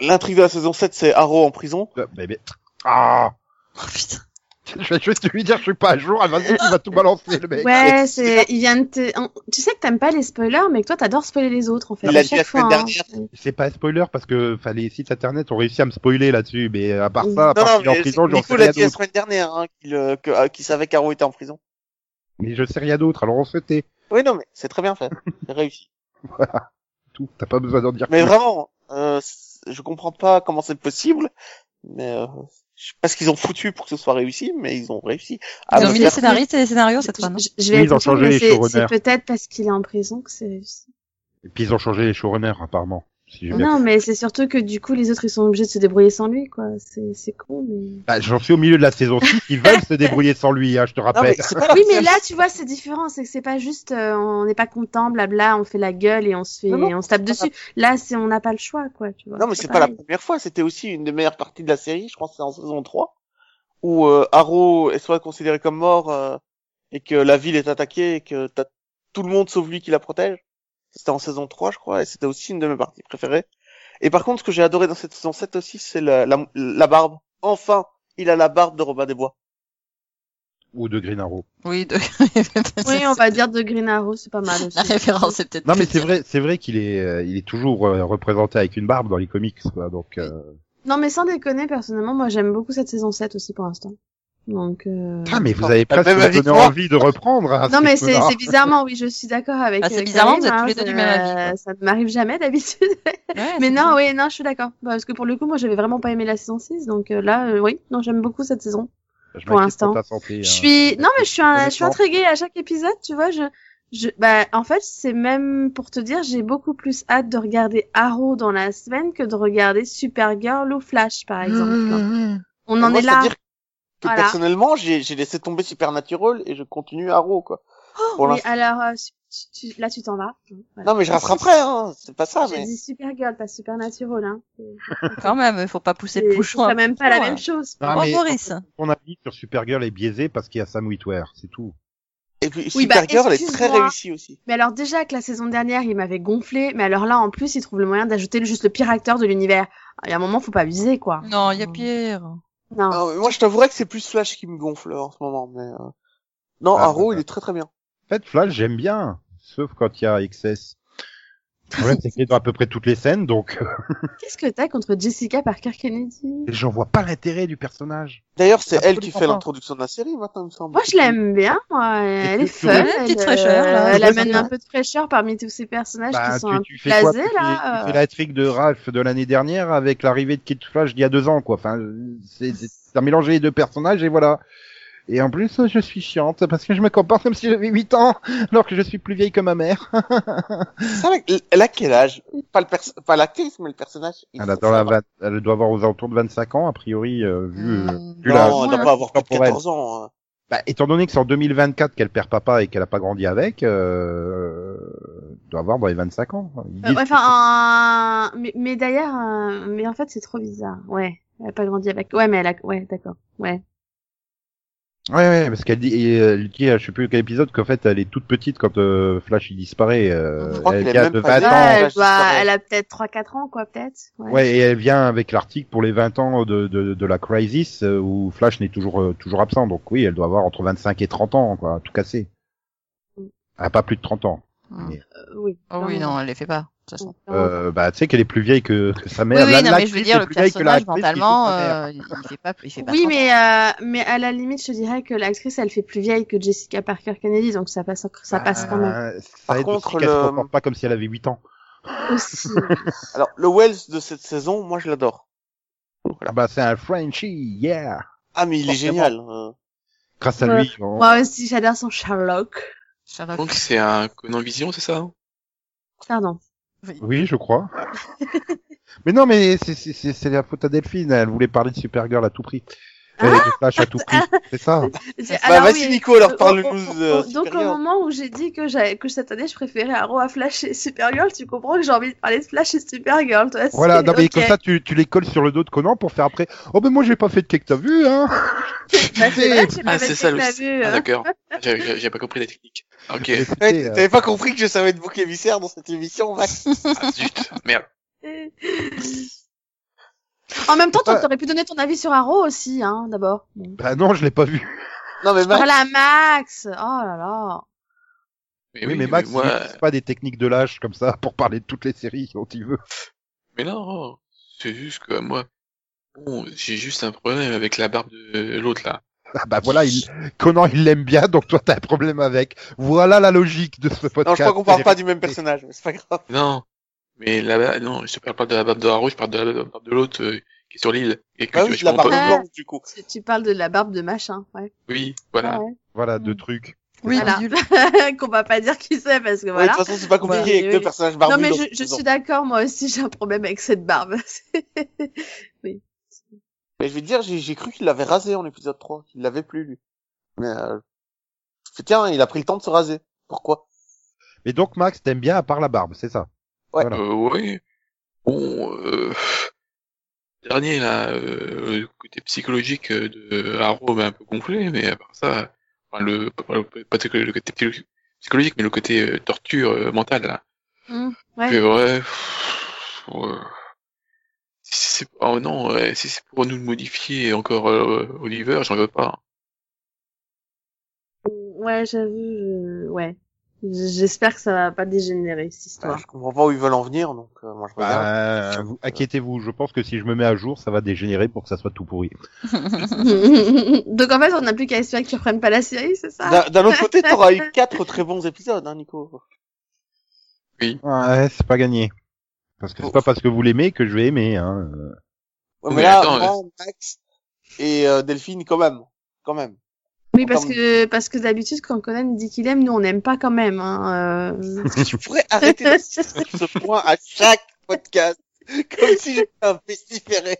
L'intrigue de la saison 7, c'est Haro en prison. Euh, mais- mais- Ah, Oh putain. [LAUGHS] je vais juste lui dire, je suis pas à jour. Vas-y, il va tout balancer le mec. Ouais, c'est, il vient de te... Tu sais que t'aimes pas les spoilers, mais que toi t'adores spoiler les autres, en fait. Il dit chaque la fois. semaine hein. dernière. C'est pas un spoiler parce que enfin, les sites internet ont réussi à me spoiler là-dessus, mais à part ça, à part non, qu'il est en prison, j'en sais Nico l'a rien dit la d'autre. semaine dernière, hein, qu'il euh, euh, qu'il savait qu'Haro était en prison. Mais je sais rien d'autre. Alors on se tait. Oui, non, mais c'est très bien fait. C'est réussi. [LAUGHS] Voilà, tout. T'as pas besoin d'en dire Mais plus. vraiment, euh, je comprends pas comment c'est possible, mais euh, je sais pas ce qu'ils ont foutu pour que ce soit réussi, mais ils ont réussi. à Ils ont mis les scénaristes et les scénarios cette fois, non Je, je vais ils ont changé mais les c'est, c'est showrunners. peut-être parce qu'il est en prison que c'est réussi. Et puis ils ont changé les showrunners apparemment. Si Non, mais c'est surtout que du coup, les autres, ils sont obligés de se débrouiller sans lui, quoi. C'est, c'est con, mais... Bah, J'en suis au milieu de la saison 6, ils veulent se débrouiller sans lui, hein, je te Non, mais [LAUGHS] rappelle. Oui, mais là, tu vois, c'est différent. C'est que c'est pas juste, euh, on n'est pas content, blabla, on fait la gueule et on se fait, Non, non, on se tape dessus. Là, c'est, on n'a pas le choix, quoi, tu vois. Non, mais c'est pas la première fois. C'était aussi une des meilleures parties de la série. Je crois que c'est en saison 3. Où euh, Haro est soit considéré comme mort euh, et que la ville est attaquée et que t'as tout le monde sauf lui qui la protège. C'était en saison 3, je crois, et c'était aussi une de mes parties préférées. Et par contre, ce que j'ai adoré dans cette saison 7 aussi, c'est la, la, la barbe. Enfin, il a la barbe de Robin des Bois. Ou de Green Arrow. Oui, de... Oui, on va dire de Green Arrow, c'est pas mal aussi. La [LAUGHS] référence est peut-être. Non mais c'est vrai, c'est vrai qu'il est, euh, il est toujours euh, représenté avec une barbe dans les comics, quoi. Donc, euh, Non, mais sans déconner, personnellement, moi, j'aime beaucoup cette saison 7 aussi pour l'instant. Donc. Euh... Ah, mais vous avez presque même donné envie de reprendre. hein, Non mais ce c'est bizarrement oui je suis d'accord avec. Ah, c'est euh, bizarrement, vous êtes tous les deux du ça- même avis, quoi. Ça ne m'arrive jamais d'habitude. Ouais, [LAUGHS] mais non oui non je suis d'accord parce que pour le coup moi j'avais vraiment pas aimé la saison 6 donc euh, là euh, oui non j'aime beaucoup cette saison. Je pour l'instant. hein. Je suis non mais je suis un- je suis intriguée à chaque épisode tu vois je je bah en fait c'est même pour te dire j'ai beaucoup plus hâte de regarder Arrow dans la semaine que de regarder Supergirl ou Flash par exemple. On en Moi, est là. c'est-à-dire que Voilà. personnellement, j'ai j'ai laissé tomber Supernatural et je continue Arrow, quoi. Pour Oui l'instant. alors euh, tu- tu- là tu t'en vas. Voilà. Non, mais je rattraperai, hein. C'est pas ça, J'ai mais. dit Supergirl, pas Supernatural, hein. [LAUGHS] Quand même, il faut pas pousser le C'est bouchon. c'est même pas la même hein. chose. Mais- Boris. Ton avis sur Supergirl est biaisé parce qu'il y a Sam Witwer, c'est tout. Et puis Oui, bah, Supergirl elle est très réussie aussi. Mais alors déjà que la saison dernière, il m'avait gonflé, mais alors là, en plus, il trouve le moyen d'ajouter le- juste le pire acteur de l'univers. Il y a un moment, faut pas abuser, quoi. Non, il y a Pierre. Non. Mais moi, je t'avouerais que c'est plus Flash qui me gonfle en ce moment, mais. euh, Non, Ah, Arrow, bah, il est très très bien. En fait, Flash, j'aime bien, sauf quand il y a XS. Le problème, c'est qu'il est dans à peu près toutes les scènes, donc euh, [LAUGHS] Qu'est-ce que t'as contre Jessica Parker Kennedy? J'en vois pas l'intérêt du personnage. D'ailleurs, c'est elle qui fait l'introduction de la série maintenant, il me semble. Moi, je l'aime bien, moi. Elle est fun. Elle, petite euh, fraîcheur, là. Elle amène un peu de fraîcheur parmi tous ces personnages Bah, qui sont un peu blasés, là. tu fais euh. la trick de Ralph de l'année dernière avec l'arrivée de Kid Flash d'il y a deux ans, quoi. Enfin, c'est c'est- t'as mélangé les deux personnages et voilà. Et en plus, je suis chiante parce que je me comporte comme si j'avais 8 ans, alors que je suis plus vieille que ma mère. [LAUGHS] Ça, elle- elle a quel âge? Pas le perso- pas l'actrice, mais le personnage. Elle, a dans la vingt- elle doit avoir aux alentours de 25 ans, a priori, euh, vu, euh, Hmm. vu la- Non, elle doit Ouais. pas avoir plus de temporelle. 14 ans. hein. Bah, étant donné que c'est en 2024 qu'elle perd papa et qu'elle a pas grandi avec, euh, elle doit avoir dans les 25 ans. Euh, disent ouais, que enfin, un- mais, mais d'ailleurs, euh, mais en fait, c'est trop bizarre. Ouais, elle a pas grandi avec. Ouais, mais elle a. Ouais, d'accord. Ouais. Ouais, ouais, parce qu'elle dit, et, euh, elle dit, euh, je sais plus quel épisode, qu'en fait, elle est toute petite quand euh, Flash il disparaît. Euh, Je crois elle vient de pas 20 né. ans. Ouais, elle, doit- elle a peut-être 3-4 ans, quoi, peut-être. Ouais. Ouais, et elle vient avec l'article pour les 20 ans de, de, de la Crisis euh, où Flash n'est toujours euh, toujours absent. Donc oui, elle doit avoir entre 25 et 30 ans, quoi, tout cassé. Elle a pas plus de 30 ans. Hmm. Mais, Euh, oui. Oh oui, non, elle les fait pas. Façon. euh, bah, tu sais qu'elle est plus vieille que, que sa Oui, mère. oui, La- non, mais je veux dire, est le plus vieille que personnage, mentalement, euh, il fait pas, il fait pas Oui, 30 ans. mais euh, mais à la limite, je te dirais que l'actrice, elle fait plus vieille que Jessica Parker Kennedy, donc ça passe, ça passe quand même. Ça Par aide contre, qu'elle se le- comporte pas comme si elle avait 8 ans. Aussi. [LAUGHS] Alors, le Wells de cette saison, moi, je l'adore. Ah bah c'est un Frenchie, yeah. Ah, mais il est génial. euh. Grâce à Ouais. lui. on- Moi aussi, j'adore son Sherlock. Sherlock. Donc c'est un Conan Vision, c'est ça hein? Pardon. Oui, je crois. [LAUGHS] mais non, mais c'est la faute à Delphine. Elle voulait parler de Supergirl à tout prix. Ah est de Flash à tout prix. [LAUGHS] C'est ça. Bah, vas-y, oui, Nico, alors parle-nous de euh, Donc au moment où j'ai dit que j'avais que cette année je préférais Arrow à Flash et Supergirl, tu comprends que j'ai envie de parler de Flash et Supergirl, toi. Voilà, non, mais comme ça, tu, tu les colles sur le dos de Conan pour faire après. Oh, ben moi, j'ai pas fait de cake, t'as vu, hein [LAUGHS] Bah, c'est Ah, de ça le. Ah, hein. d'accord. [LAUGHS] J'ai- pas compris la technique. Ok. Ouais, c'était, euh, T'avais pas compris que je savais être bouc émissaire dans cette émission, Max Ah, zut, merde. En même temps, t'aurais pu donner ton avis sur Arrow aussi, hein, d'abord. Bah non, je l'ai pas vu. Non, mais Max, Voilà, Max. Oh là là. Mais oui, mais Max, moi, il pas des techniques de lâche comme ça pour parler de toutes les séries dont il veut. mais non, c'est juste que moi, bon, j'ai juste un problème avec la barbe de l'autre là. Ah bah voilà, il... Conan, il l'aime bien, donc toi, t'as un problème avec. Voilà la logique de ce podcast. non, je crois qu'on parle pas du même personnage, mais c'est pas grave. Non, mais là, non, je te parle pas de la barbe de Haro, je parle de la barbe de l'autre euh, qui est sur l'île. Et que Ah tu oui, je la comprends barbe pas. Blanche, du coup. Tu, tu parles de la barbe de machin, ouais. Oui, voilà. Ouais. Voilà, deux trucs. Oui, Voilà. [LAUGHS] Qu'on va pas dire qui c'est parce que Ouais, voilà. de toute façon, c'est pas compliqué Ouais, avec oui, deux personnages barbus. Non mais je, je suis d'accord, moi aussi j'ai un problème avec cette barbe. [LAUGHS] oui. Mais je vais te dire, j'ai j'ai cru qu'il l'avait rasé en épisode 3, qu'il l'avait plus, lui. Mais, euh, je fais, tiens, il a pris le temps de se raser. Pourquoi? Mais donc, Max, t'aimes bien à part la barbe, c'est ça? Ouais. Voilà. Euh, oui. Bon, euh, dernier là, euh, le côté psychologique de Haro m'a un peu gonflé, mais à part ça, enfin, le pas, le- le le côté psy- psychologique, mais le côté euh, torture euh, mentale là. Hum, Que, ouais. ouais, pff, ouais. Si oh non, ouais, si c'est pour nous modifier encore euh, Oliver, j'en veux pas. Ouais, j'avoue, je... ouais. J'espère que ça va pas dégénérer cette Bah, histoire. je comprends pas où ils veulent en venir, donc euh, moi je regarde. Bah, vous- inquiétez-vous, je pense que si je me mets à jour, ça va dégénérer pour que ça soit tout pourri. [LAUGHS] [LAUGHS] Donc en fait, on n'a plus qu'à espérer qu'ils reprennent pas la série, c'est ça? D'un autre côté, t'auras eu quatre très bons épisodes, hein, Nico. Ouais, c'est pas gagné. Parce que c'est pas parce que vous l'aimez que je vais aimer. Hein. euh. Ouais, Mais mais là, attends, Max et euh, Delphine, quand même, quand même. Oui, parce que parce que d'habitude, quand Conan dit qu'il aime, nous on n'aime pas quand même. Hein, euh. Est-ce que tu pourrais arrêter de ce point à chaque podcast, comme si j'étais un pestiféré.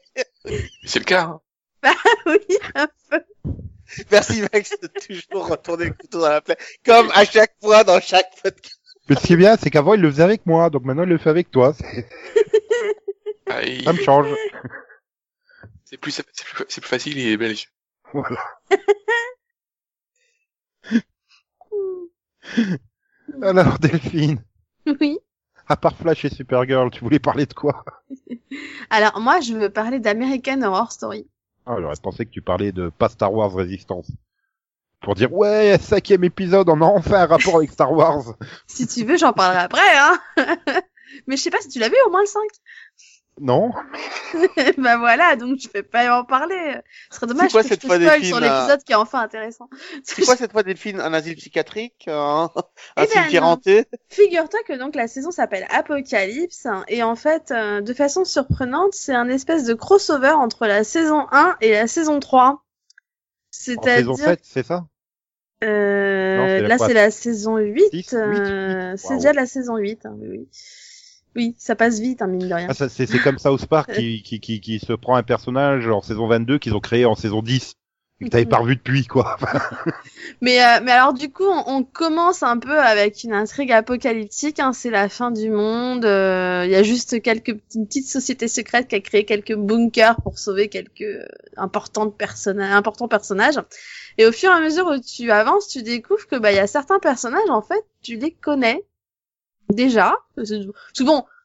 C'est le cas. hein. [LAUGHS] oui, un peu. Merci Max de toujours retourner le couteau dans la plaie, comme à chaque fois dans chaque podcast. Mais ce qui est bien, c'est qu'avant il le faisait avec moi, donc maintenant il le fait avec toi. [LAUGHS] Ça me change. C'est plus, c'est plus, c'est plus facile, il est belge. Voilà. [LAUGHS] [LAUGHS] Alors Delphine, Oui. à part Flash et Supergirl, tu voulais parler de quoi? [LAUGHS] Alors moi, je veux parler d'American Horror Story. ah, J'aurais pensé que tu parlais de pas Star Wars Résistance. Pour dire ouais, cinquième épisode, on a enfin un rapport avec Star Wars. [LAUGHS] Si tu veux, j'en parlerai après. Hein. Mais je sais pas si tu l'as vu au moins le 5. Non [LAUGHS] bah voilà, donc je vais pas en parler. Ce serait dommage C'est quoi que cette je te fois films, sur l'épisode qui est enfin intéressant. C'est quoi cette fois Delphine Un asile psychiatrique Un, [LAUGHS] un Eh ben, cimetière non. hanté Figure-toi que donc la saison s'appelle Apocalypse et en fait, euh, de façon surprenante, c'est un espèce de crossover entre la saison 1 et la saison 3. En saison C'est-à-dire 7, c'est ça? Euh, Non, c'est là, c'est la saison 8. Six, euh, huit, c'est waouh. déjà la saison 8, hein, oui, oui. Ça passe vite, hein, mine de rien. ah, ça, C'est comme South Park qui, [LAUGHS] qui, qui, qui se prend un personnage en saison 22 qu'ils ont créé en saison 10. Et que t'avais pas revu depuis, quoi. [LAUGHS] Mais, euh, mais alors, du coup, on, on commence un peu avec une intrigue apocalyptique. Hein, c'est la fin du monde. euh, Il y a juste quelques une petite société secrète qui a créé quelques bunkers pour sauver quelques euh, importantes importants personnages. Et au fur et à mesure où tu avances, tu découvres que bah il y a certains personnages en fait, tu les connais déjà. C'est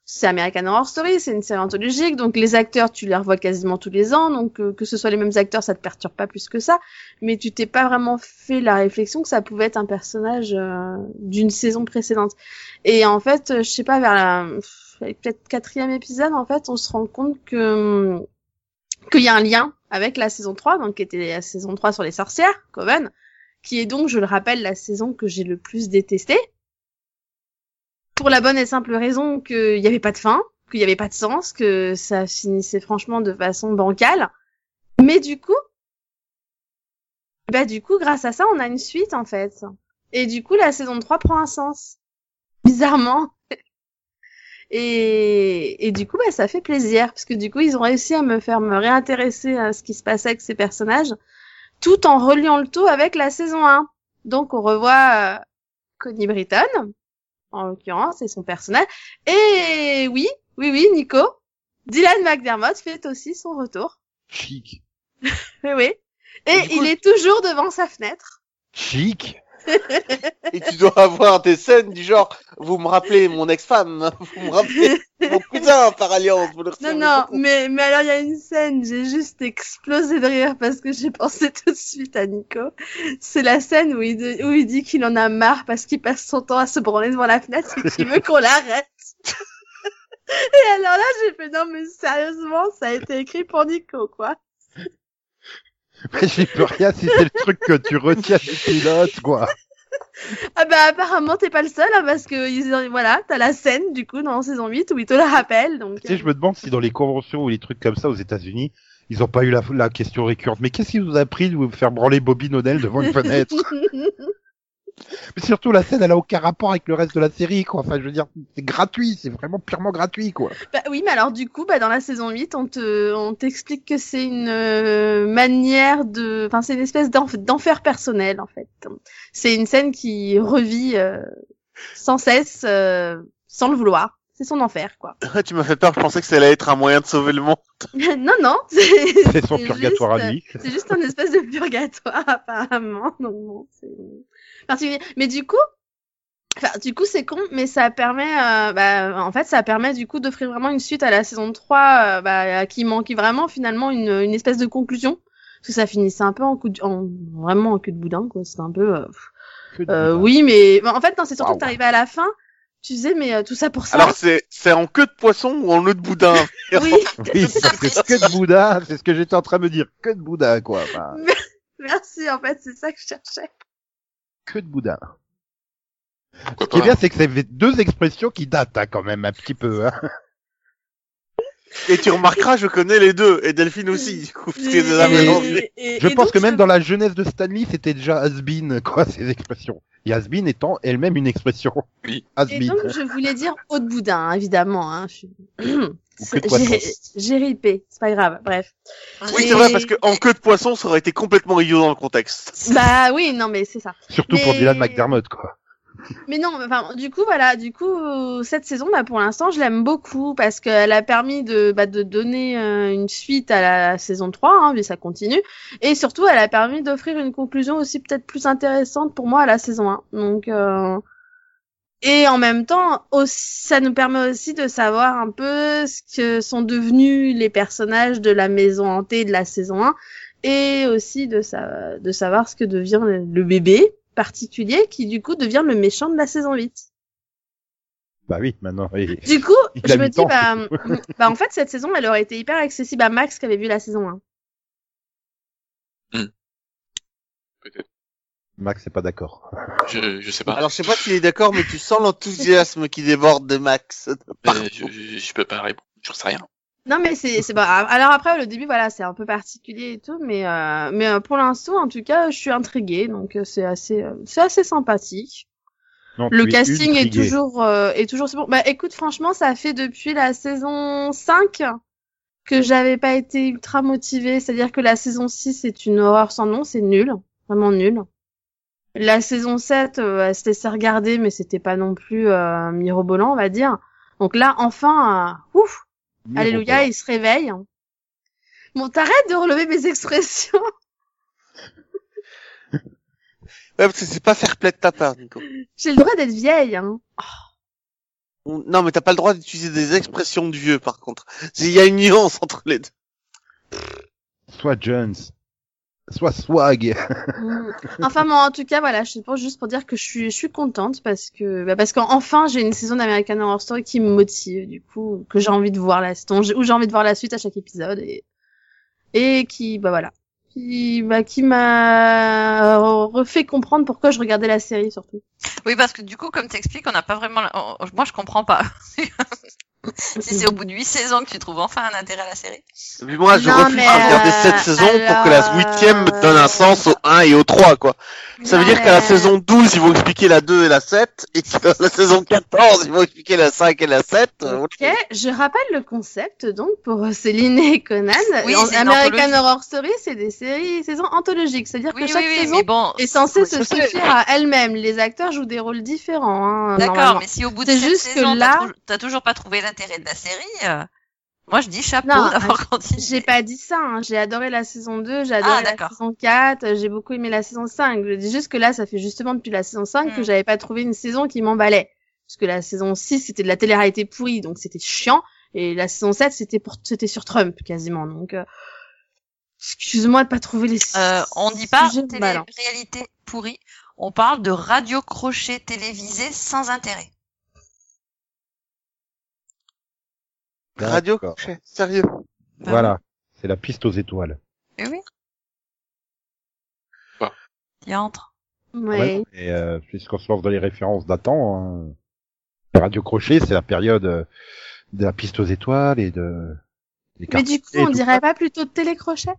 c'est American Horror Story, c'est une série anthologique, donc les acteurs tu les revois quasiment tous les ans, donc euh, que ce soit les mêmes acteurs, ça te perturbe pas plus que ça. Mais tu t'es pas vraiment fait la réflexion que ça pouvait être un personnage euh, d'une saison précédente. Et en fait, euh, je sais pas vers la peut-être quatrième épisode, en fait, on se rend compte que hum, qu'il y a un lien avec la saison 3, donc qui était la saison 3 sur les sorcières, Coven, qui est donc, je le rappelle, la saison que j'ai le plus détestée. Pour la bonne et simple raison qu'il n'y avait pas de fin, qu'il n'y avait pas de sens, que ça finissait franchement de façon bancale. Mais du coup, bah du coup, grâce à ça, on a une suite en fait. Et du coup, la saison 3 prend un sens. [LAUGHS] Bizarrement. Et, et du coup, bah, ça fait plaisir, parce que du coup, ils ont réussi à me faire me réintéresser à ce qui se passait avec ces personnages, tout en reliant le tout avec la saison 1. Donc, on revoit euh, Connie Britton, en l'occurrence, et son personnage. Et oui, oui, oui, Nico, Dylan McDermott fait aussi son retour. Chic. Oui, [LAUGHS] oui. Et coup, il est toujours devant sa fenêtre. Chic [LAUGHS] Et tu dois avoir des scènes du genre, vous me rappelez mon ex-femme, [LAUGHS] vous me rappelez mon cousin par alliance. Vous le Non, non, mais, mais alors il y a une scène, j'ai juste explosé de rire parce que j'ai pensé [LAUGHS] tout de suite à Nico. C'est la scène où il, de- où il dit qu'il en a marre parce qu'il passe son temps à se branler devant la fenêtre et qu'il veut qu'on l'arrête. et alors là, j'ai fait non mais sérieusement, ça a été écrit pour Nico, quoi. Mais j'y peux rien si c'est le truc que tu retiens du pilote, quoi. Ah bah apparemment t'es pas le seul, hein, parce que ils voilà, t'as la scène du coup dans saison 8 où il te le rappelle, donc... Tu sais, je me demande si dans les conventions ou les trucs comme ça aux États-Unis, ils ont pas eu la, la question récurrente. Mais qu'est-ce qui vous a pris de vous faire branler Bobby Nodell devant une fenêtre? [LAUGHS] Mais surtout, la scène, elle a aucun rapport avec le reste de la série, quoi. Enfin, je veux dire, c'est gratuit, c'est vraiment purement gratuit, quoi. Bah oui, mais alors du coup, bah dans la saison 8, on te, on t'explique que c'est une euh, manière de, enfin c'est une espèce d'enf- d'enfer personnel en fait. C'est une scène qui revit euh, sans cesse, euh, sans le vouloir. C'est son enfer, quoi. [LAUGHS] tu m'as fait peur, je pensais que ça allait être un moyen de sauver le monde. [LAUGHS] non, non. C'est son c'est purgatoire juste, à lui. C'est juste un espèce de purgatoire [LAUGHS] apparemment. Donc bon, c'est particulier. Mais du coup, Enfin, du coup, c'est con, mais ça permet, euh, bah, en fait, ça permet du coup d'offrir vraiment une suite à la saison 3, euh, bah, qui manquait vraiment finalement une, une espèce de conclusion, parce que ça finissait un peu en coup de, en, vraiment en cul de boudin, quoi. C'était un peu. euh, Euh, oui, mais bah, en fait, non, c'est surtout Waouh. que t'arrivais à la fin, tu disais, mais euh, tout ça pour ça. Alors c'est c'est en queue de poisson ou en nœud de boudin? [LAUGHS] Oui, Oui, c'est que de boudin, c'est ce que j'étais en train de me dire. Que de boudin, quoi. Enfin, [LAUGHS] merci, en fait, c'est ça que je cherchais. Que de boudin. Pourquoi Ce qui est bien, c'est que c'est deux expressions qui datent, hein, quand même, un petit peu. Hein. Et tu remarqueras, je connais les deux et Delphine aussi du coup Et- et- Je et pense donc, que même je- dans la jeunesse de Stanley, c'était déjà has-been, quoi, [LAUGHS] ces expressions. Et étant elle-même une expression. Oui. Et donc, je voulais dire eau de boudin, hein, évidemment. Hein. Je... [COUGHS] J'ai ripé, c'est pas grave, bref. Oui, Et- c'est vrai parce que en queue de poisson, ça aurait été complètement idiot dans le contexte. Bah oui, non, mais c'est ça. Surtout pour Dylan McDermott, quoi. Mais non, enfin, du coup, voilà, du coup, cette saison, bah, pour l'instant, je l'aime beaucoup parce qu'elle a permis de, bah, de donner euh, une suite à la saison 3, hein, mais ça continue. Et surtout, elle a permis d'offrir une conclusion aussi peut-être plus intéressante pour moi à la saison 1. Donc, euh... et en même temps, ça nous permet aussi de savoir un peu ce que sont devenus les personnages de la maison hantée de la saison 1 et aussi de, sa... de savoir ce que devient le bébé particulier qui du coup devient le méchant de la saison 8. Bah oui, maintenant. Du coup, Il je me dis bah, [LAUGHS] bah en fait cette saison elle aurait été hyper accessible à Max qui avait vu la saison 1. Peut-être. Max est pas d'accord. Je, je sais pas. Alors je sais pas s'il est d'accord, mais tu sens l'enthousiasme qui déborde de Max. Mais je, je, je peux pas répondre. J'en sais rien. Non mais c'est c'est bon. Alors après le début voilà c'est un peu particulier et tout mais euh, mais euh, pour l'instant en tout cas je suis intriguée donc euh, c'est assez euh, c'est assez sympathique. Non, Le casting est toujours euh, est toujours bon. Bah écoute franchement ça fait depuis la saison 5 que j'avais pas été ultra motivée, c'est-à-dire que la saison 6 c'est une horreur sans nom, c'est nul, vraiment nul. La saison 7 euh, elle se laissait regarder mais c'était pas non plus euh, mirobolant on va dire. Donc là enfin euh, alléluia, il se réveille. Bon, t'arrêtes de relever mes expressions. [LAUGHS] Ouais, parce que c'est pas fair play de ta part, Nico. J'ai le droit d'être vieille hein. Non, mais t'as pas le droit d'utiliser des expressions de vieux, par contre. Il y a une nuance entre les deux. Soit Jones, soit Swag. Mm. Enfin bon, en tout cas, voilà, je pas juste pour dire que je suis, je suis contente parce que, bah, parce qu'enfin j'ai une saison d'American Horror Story qui me motive, du coup, que j'ai envie de voir la, où j'ai envie de voir la suite à chaque épisode et, et qui, bah voilà, qui, bah, qui m'a refait comprendre pourquoi je regardais la série surtout. Oui, parce que du coup, comme t'expliques, on n'a pas vraiment. on- Moi, je comprends pas. [LAUGHS] [LAUGHS] si c'est au bout de huit saisons que tu trouves enfin un intérêt à la série. Puis moi, je Non, refuse mais, de regarder euh, cette saison pour que la alors, huitième me donne un sens au 1 et au 3, quoi. Ça veut Non, dire qu'à la mais- saison 12, ils vont expliquer la 2 et la 7, et que dans la saison 14, ils vont expliquer la 5 et la 7. euh, Ok, je rappelle le concept donc pour Céline et Conan. Oui, En- American. Horror Story, c'est des séries, saisons anthologiques, c'est-à-dire Oui, que chaque oui, saison mais bon. est censée se suffire à elle-même. Les acteurs jouent des rôles différents. Hein, D'accord, mais si au bout de cette saison, t'as toujours pas trouvé l'intérêt de la série, euh, moi je dis chapeau d'avoir continué. J'ai pas dit ça, hein. j'ai adoré la saison 2, j'ai adoré Ah, la saison 4, euh, j'ai beaucoup aimé la saison 5. Je dis juste que là, ça fait justement depuis la saison 5 que Hmm. j'avais pas trouvé une saison qui m'emballait. Parce que la saison 6, c'était de la télé-réalité pourrie, donc c'était chiant. Et la saison 7, c'était pour, c'était sur Trump, quasiment. Donc, euh, excuse-moi de pas trouver les Euh, on dit pas télé-réalité pourrie, on parle de radio crochet télévisé sans intérêt. Radio crochet, sérieux. Voilà, c'est la piste aux étoiles. Eh oui. Bah. Diantre. Ouais. Et euh, puisqu'on se lance dans les références datant, hein, Radio Crochet, c'est la période euh, de la piste aux étoiles et de... des Mais du coup, on dirait pas plutôt télécrochet?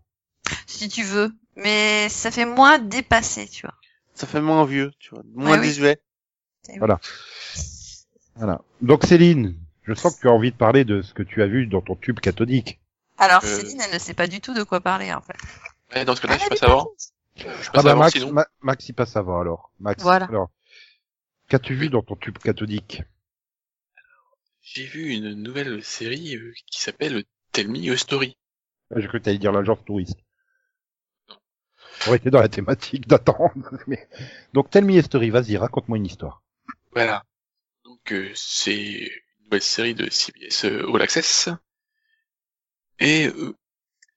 Si tu veux. Mais ça fait moins dépassé, tu vois. Ça fait moins vieux, tu vois. Moins Ouais, oui. désuet. Voilà. Voilà. Donc Céline, je sens que tu as envie de parler de ce que tu as vu dans ton tube cathodique. Alors Euh. Céline, elle ne sait pas du tout de quoi parler en fait. Ouais, dans ce cas-là, je passe avant. Je Ah bah avant, Max, sinon. Ma- Max il passe avant alors. Max, Voilà. alors, qu'as-tu vu dans ton tube cathodique? J'ai vu une nouvelle série euh, qui s'appelle Tell Me a Story. Ah, J'ai cru que t'allais dire l'agence touriste. On été dans la thématique d'attendre. [LAUGHS] Mais... Donc Tell Me a Story, vas-y, raconte-moi une histoire. Voilà. Donc euh, c'est nouvelle série de CBS euh, All Access. Et euh,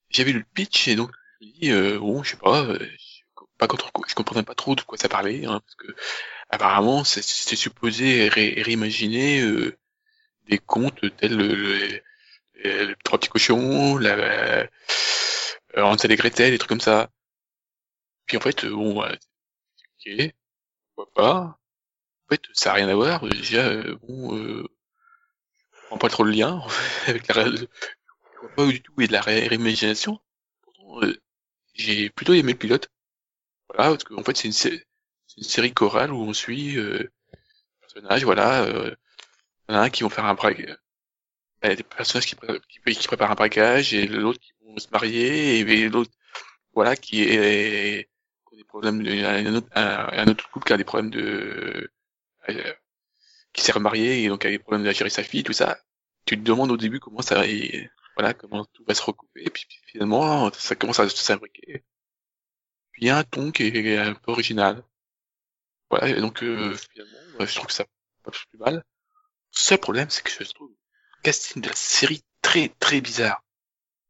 j'ai vu le pitch et donc je me dis euh, bon je sais pas, euh, pas je comprenais pas trop de quoi ça parlait, hein, parce que apparemment c'était supposé ré- réimaginer euh, des contes tels le, le- le- trois petits cochons, la, euh, Hansel et Gretel, des trucs comme ça. Puis en fait, euh, bon, ok, pourquoi pas. En fait, ça a rien à voir. Déjà, euh, bon, euh, je comprends pas trop le lien avec la, pas du tout et de la ré- réimagination. Pourtant, euh, j'ai plutôt aimé le pilote. Voilà, parce qu'en fait, c'est une, série chorale où on suit euh, personnages, voilà, euh, il y en a un qui vont faire un braquage, des personnages qui, pré- préparent un braquage et l'autre qui vont se marier et, l'autre, voilà, qui est qui a des problèmes, de, un autre, un, un autre couple qui a des problèmes de, euh, qui s'est remarié et donc a des problèmes de gérer sa fille, tout ça. Tu te demandes au début comment ça, et, voilà, comment tout va se recouper et puis finalement ça commence à se fabriquer. Puis il y a un ton qui est un peu original. Voilà, et donc euh, finalement, je trouve que ça passe plus mal. Le seul problème, c'est que je trouve le casting de la série très très bizarre.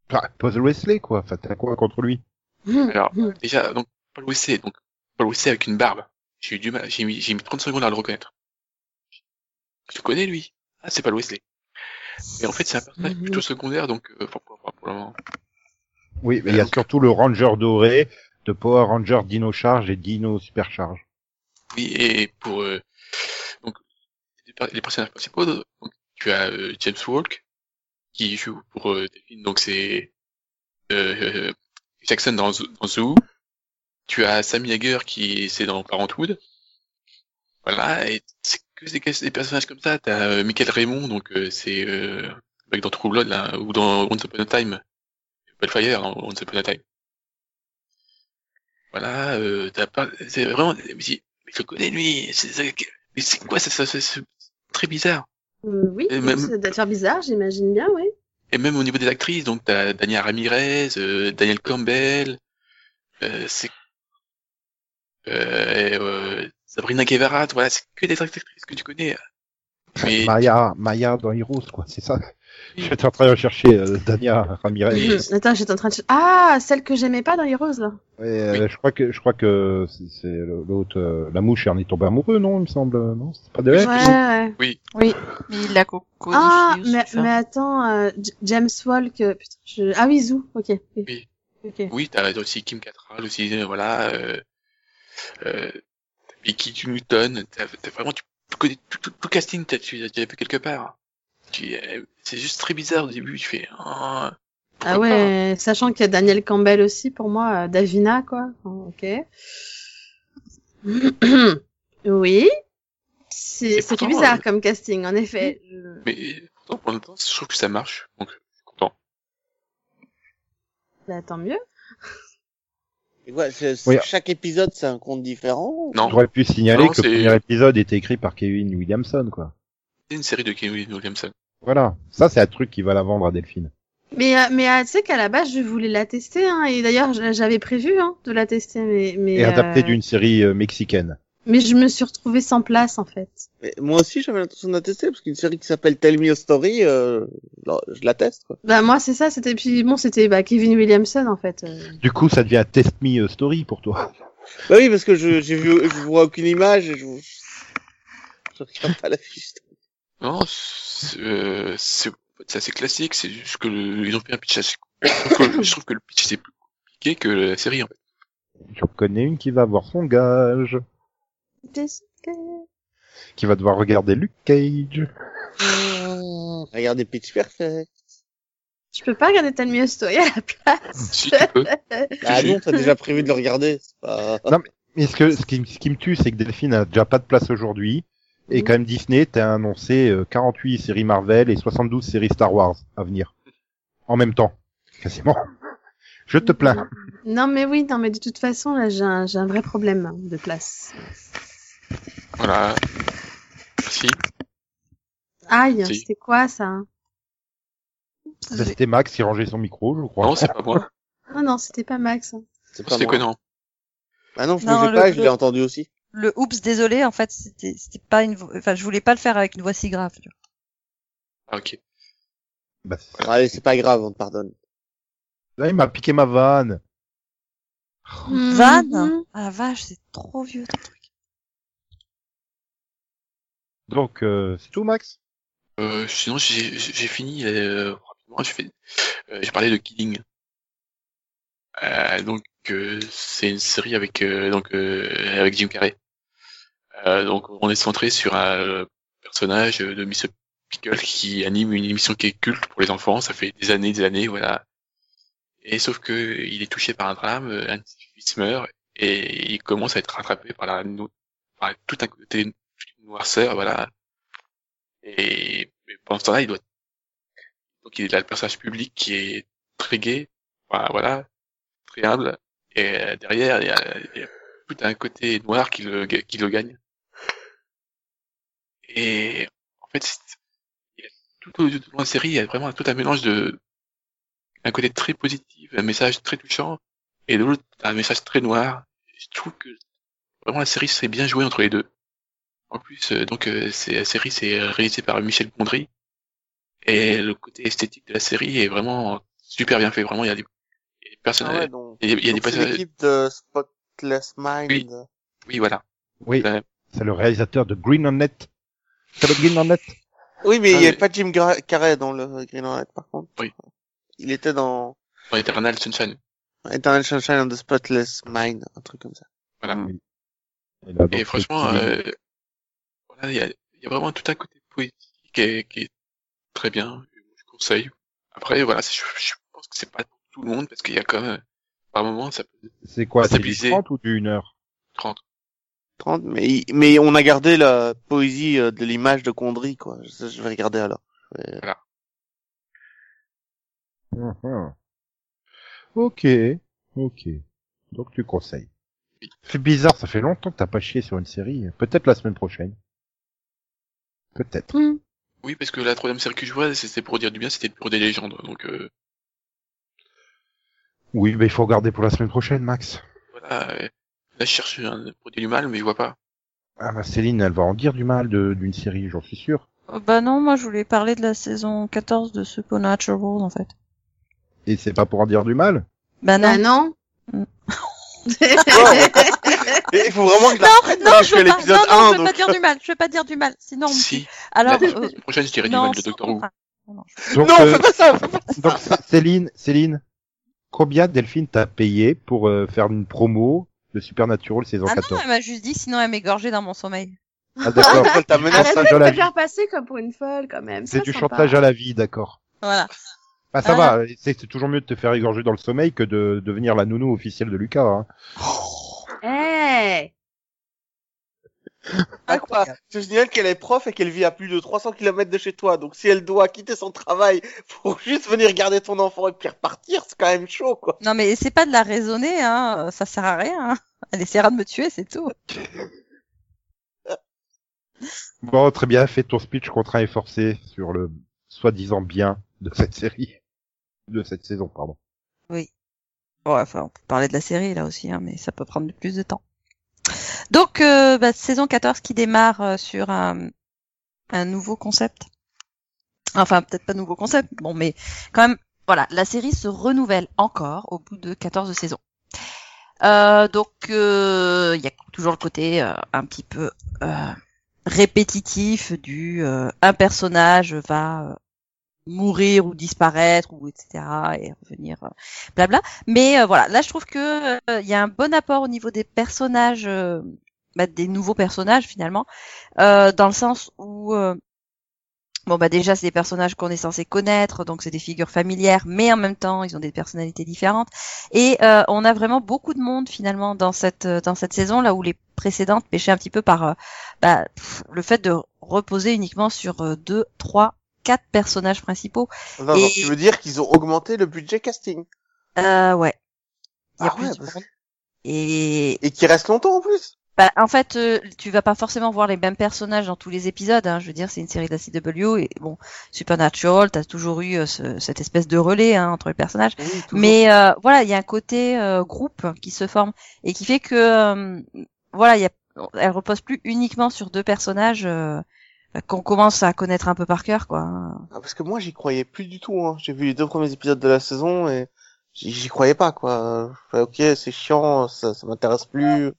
Bah, Puzzle Wesley, quoi. Enfin, t'as quoi contre lui? Alors, déjà, donc, Paul Wesley, donc, Paul Wesley avec une barbe. J'ai eu du mal, j'ai mis, j'ai mis 30 secondes à le reconnaître. Je le connais, lui? Ah, c'est Paul Wesley. Mais en fait, c'est un personnage Mhm. plutôt secondaire, donc, euh, pour, pour, le moment. Oui, mais il y a surtout le Ranger doré de Power Ranger Dino Charge et Dino Supercharge. Oui, et pour, euh, donc, les per- les personnages principaux, donc, tu as euh, James Walk, qui joue pour euh, donc c'est euh, Jackson dans, Zoo- dans Zoo. Tu as Sammy Hager qui c'est dans Parenthood. Voilà, et c'est que des, des personnages comme ça. T'as euh, Michael Raymond, donc euh, c'est euh, dans True Blood là, ou dans Once Upon a Time, Bellfire dans Once Upon a Time. Voilà, euh, t'as pas, c'est vraiment, mais, mais je le connais lui, c'est, c'est- mais c'est quoi ça- c'est très bizarre. Euh, oui, même- ça doit faire bizarre, j'imagine bien, oui. Et même au niveau des actrices, donc t'as Daniel Ramirez, euh, Daniel Campbell, euh, c'est euh, euh, Sabrina Guevara, voilà, c'est que des actrices que tu connais. Mais Maya, Maya dans Heroes, quoi. C'est ça. [LAUGHS] J'étais en train de chercher euh, Dania Ramirez. Attends, j'étais en train de... ch- Ah, celle que j'aimais pas dans Heroes, là. Ouais, euh, je crois que je crois que c'est l'autre, euh, la mouche, elle en est tombée amoureux, non Il me semble, non C'est pas de Ouais, elle ouais. Oui. Oui, mais il l'a co- codifié Ah, mais, mais attends, euh, James Walk, euh, putain, je... Ah oui, Zou, ok. Oui. Ok. oui, t'as aussi Kim Cattrall aussi, euh, voilà, euh, Becky Newton, t'as, vraiment, tu connais tout, tout, tout casting, t'as, tu l'as vu quelque part. Euh, c'est juste très bizarre au début, tu fais, ah, Ah ouais, sachant qu'il y a Daniel Campbell aussi, pour moi, euh, Davina, quoi. Oh, Ok. [COUGHS] oui. C'est c'est bizarre euh, comme casting, en effet. Je- mais pourtant pour l'instant, je trouve que ça marche, donc je suis content. Bah, tant mieux. Et ouais, c'est- Oui. Chaque épisode, c'est un conte différent. Non, J'aurais pu signaler Non, que le premier épisode était écrit par Kevin Williamson, quoi. c'est une série de Kevin Williamson. Voilà. Ça, c'est un truc qui va la vendre à Delphine. Mais, euh, mais euh, tu sais qu'à la base, je voulais la tester, hein, et d'ailleurs, j'avais prévu hein, de la tester, mais, mais, Et adapté euh, d'une série euh, mexicaine. Mais je me suis retrouvée sans place, en fait. Mais moi aussi, j'avais l'intention de la tester, parce qu'une série qui s'appelle Tell Me a Story, euh, je la teste, quoi. Bah, moi, c'est ça, c'était, puis bon, c'était bah, Kevin Williamson, en fait. euh. Du coup, ça devient Test Me euh, Story pour toi. Bah oui, parce que je, j'ai vu, je vois aucune image, et je, je regarde pas la fiche. Non, c'est, euh, assez classique, c'est juste que le, ils ont fait un pitch assez, je trouve que, je le pitch c'est plus compliqué que la série, en fait. J'en connais une qui va avoir son gage, qui va devoir regarder Luke Cage. Regardez Pitch Perfect. Je peux pas regarder Tell Me a Story à la place. Si, tu peux. [LAUGHS] Ah non, t'as déjà prévu de le regarder, c'est pas... Non, mais, mais ce, que, ce, qui, ce qui me tue, c'est que Delphine a déjà pas de place aujourd'hui. Et Mhm. quand même Disney, t'as annoncé euh, 48 séries Marvel et 72 séries Star Wars à venir. En même temps. Quasiment. Je te plains. Non, mais oui, non, mais de toute façon, là, j'ai un, vrai problème de place. Voilà. Merci. Aïe, Si. c'était quoi, ça hein? Ça, C'était Max qui rangeait son micro, je crois. Non, c'est pas moi. [LAUGHS] Ah non, c'était pas Max. hein. C'est pas C'est moi. que non. Ah non, je Non, bougeais le- pas, je l'ai entendu aussi. Le oups, désolé, en fait, c'était c'était pas une, enfin, je voulais pas le faire avec une voix si grave. tu vois. Ah, ok. Bah, c'est- Allez, c'est pas grave, on te pardonne. Là, il m'a piqué ma vanne. Van Mhm. Ah la vache, c'est trop vieux ton truc. Donc, euh, c'est tout, Max? Euh, sinon, j'ai fini euh, rapidement. J'ai euh, parlé de Killing. Euh, donc, euh, c'est une série avec donc avec Jim Carrey. Donc, on est centré sur un personnage de Mr. Pickle qui anime une émission qui est culte pour les enfants. Ça fait des années, des années, voilà. Et sauf que il est touché par un drame, un ses fils meurt et il commence à être rattrapé par la par tout un côté noirceur, voilà. Et, pendant ce temps-là, il doit donc il a le personnage public qui est très gai, voilà, très humble, et euh, derrière il y a, il y tout un côté noir qui le qui le gagne. Et en fait, il tout au long de la série, il y a vraiment tout un mélange de un côté très positif, un message très touchant, et de l'autre un message très noir. Je trouve que vraiment la série serait bien jouée entre les deux. En plus, euh, donc euh, c'est la série c'est réalisé par Michel Gondry et le côté esthétique de la série est vraiment super bien fait. Vraiment, il y a des, il y a des Ah personnages, ouais, il y a, il y a des personnages. l'équipe de Spotless Mind. Oui. Oui, voilà. Oui, Euh, c'est le réalisateur de Green on Net. C'est le Green on Net Oui, mais Ah, il n'y a mais- pas Jim Gra- Carrey dans le Green Hornet, par contre. Oui. Il était dans dans Eternal Sunshine. Eternal Sunshine of the Spotless Mind, un truc comme ça. Voilà. Oui. Et, là, donc, Et franchement, euh, il y a, il y a vraiment tout un côté poétique qui est, qui est très bien. Je conseille. Après, voilà, c'est- je, je pense que c'est pas pour tout le monde parce qu'il y a quand même, par moment, ça peut c'est quoi C'est du stabiliser. 30 ou du 1 heure 30. 30, mais, mais on a gardé la poésie euh, de l'image de Condry, quoi. Je, je vais regarder alors. Vais- Mhm. Ok, ok. Donc tu conseilles. C'est bizarre, ça fait longtemps que t'as pas chié sur une série. Peut-être la semaine prochaine. Peut-être. Oui, parce que la troisième série que je vois, c'était pour dire du bien, c'était pour des légendes. Donc, euh, Oui, mais il faut regarder pour la semaine prochaine, Max. voilà. euh, Là, je cherche un, pour dire du mal, mais je vois pas. Ah bah Céline, elle va en dire du mal de- d'une série, j'en suis sûr. Euh, Bah non, moi je voulais parler de la saison 14 de Supernatural en fait. Et c'est pas pour en dire du mal? Bah non. Bah non. [LAUGHS] Il faut vraiment que je la Non, non, je pas, l'épisode non, non, 1, je veux pas donc- dire du mal, je veux pas dire du mal, sinon Si. Alors, La euh, prochaine, je dirais du non, mal de Doctor Who. contrainte. Non, non, je- Donc, Non, euh, fais pas ça, fais pas ça. donc Céline, Céline, combien Delphine t'a payé pour euh, faire une promo de Supernatural saison Ah non, 14 elle m'a juste dit, sinon elle m'égorgeait dans mon sommeil. Ah d'accord. [LAUGHS] Elle t'a menacé. te vie. faire passer comme pour une folle, quand même. C'est Ça, du sympa. chantage à la vie, d'accord. Voilà. Ah ça va, c'est c'est toujours mieux de te faire égorger dans le sommeil que de devenir la nounou officielle de Lucas. Hein. Hey Ah quoi Je signale qu'elle est prof et qu'elle vit à plus de 300 km de chez toi. Donc si elle doit quitter son travail pour [LAUGHS] juste venir garder ton enfant et puis repartir, c'est quand même chaud, quoi. Non mais c'est pas de la raisonner, hein, ça sert à rien. hein. Elle essaiera de me tuer, c'est tout. Bon, très bien, fais ton speech contraint et forcé sur le soi-disant bien de cette série. De cette saison, pardon. Ouais, enfin, on peut parler de la série là aussi, hein, mais ça peut prendre plus de temps. Donc, euh, bah, saison 14 qui démarre euh, sur un, un nouveau concept. Enfin, peut-être pas nouveau concept, bon, mais quand même, voilà, la série se renouvelle encore au bout de 14 saisons. Euh, donc, euh, il y a toujours le côté euh, un petit peu répétitif du un personnage va mourir ou disparaître ou etc et revenir euh, blabla mais euh, voilà là je trouve que euh, il y a un bon apport au niveau des personnages euh, bah, des nouveaux personnages finalement euh, dans le sens où euh, Bon bah déjà c'est des personnages qu'on est censé connaître, donc c'est des figures familières, mais en même temps ils ont des personnalités différentes. Et euh, on a vraiment beaucoup de monde finalement dans cette euh, dans cette saison là où les précédentes pêchaient un petit peu par euh, bah, le fait de reposer uniquement sur euh, deux, trois, quatre personnages principaux. Non, Et- non, tu veux dire qu'ils ont augmenté le budget casting Euh, ouais. Il y a Ah plus ouais, parce-. Et et qui restent longtemps en plus. bah, en fait, euh, tu vas pas forcément voir les mêmes personnages dans tous les épisodes. Hein. Je veux dire, c'est une série de la CW et bon, Supernatural, t'as toujours eu euh, ce- cette espèce de relais hein, entre les personnages. Oui. Mais euh, voilà, il y a un côté euh, groupe qui se forme et qui fait que euh, voilà, il y a, elle repose plus uniquement sur deux personnages euh, qu'on commence à connaître un peu par cœur, quoi. Ah, parce que moi j'y croyais plus du tout. Hein. J'ai vu les deux premiers épisodes de la saison et j'y croyais pas quoi. Fais, ok, c'est chiant, ça, ça m'intéresse plus.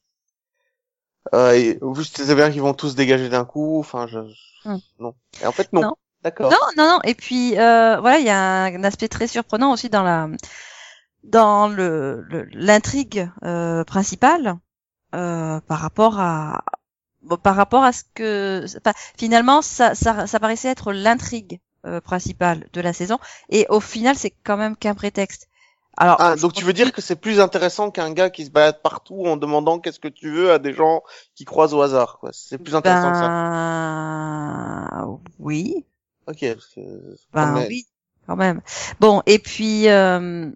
Euh, et, c'est bien qu'ils vont tous dégager d'un coup. Enfin, je, Hmm. non. Et en fait, non. Non. D'accord. Non, non, non. Et puis euh, voilà, il y a un aspect très surprenant aussi dans la dans le le- l'intrigue euh, principale euh, par rapport à bon, par rapport à ce que enfin, finalement ça, ça ça paraissait être l'intrigue euh, principale de la saison et au final c'est quand même qu'un prétexte. Alors Ah, donc tu veux dire que c'est plus intéressant qu'un gars qui se balade partout en demandant qu'est-ce que tu veux à des gens qui croisent au hasard, quoi. C'est plus intéressant que ça. ben oui. Ok. que- Ben mais- oui, quand même. Bon, et puis euh,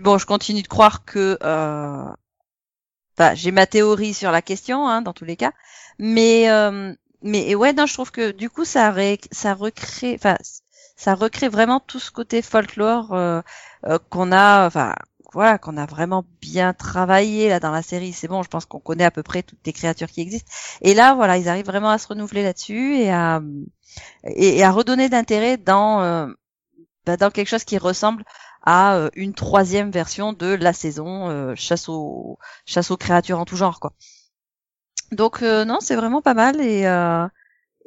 bon, je continue de croire que euh, enfin, j'ai ma théorie sur la question, hein, dans tous les cas, mais euh, mais ouais, non, je trouve que du coup ça ré- ça recrée, enfin ça recrée vraiment tout ce côté folklore euh, euh, qu'on a, enfin voilà, qu'on a vraiment bien travaillé là dans la série. C'est bon, je pense qu'on connaît à peu près toutes les créatures qui existent. Et là, voilà, ils arrivent vraiment à se renouveler là-dessus et à et, et à redonner d'intérêt dans euh, bah, dans quelque chose qui ressemble à euh, une troisième version de la saison euh, chasse aux chasse aux créatures en tout genre quoi. Donc euh, non, c'est vraiment pas mal et, euh,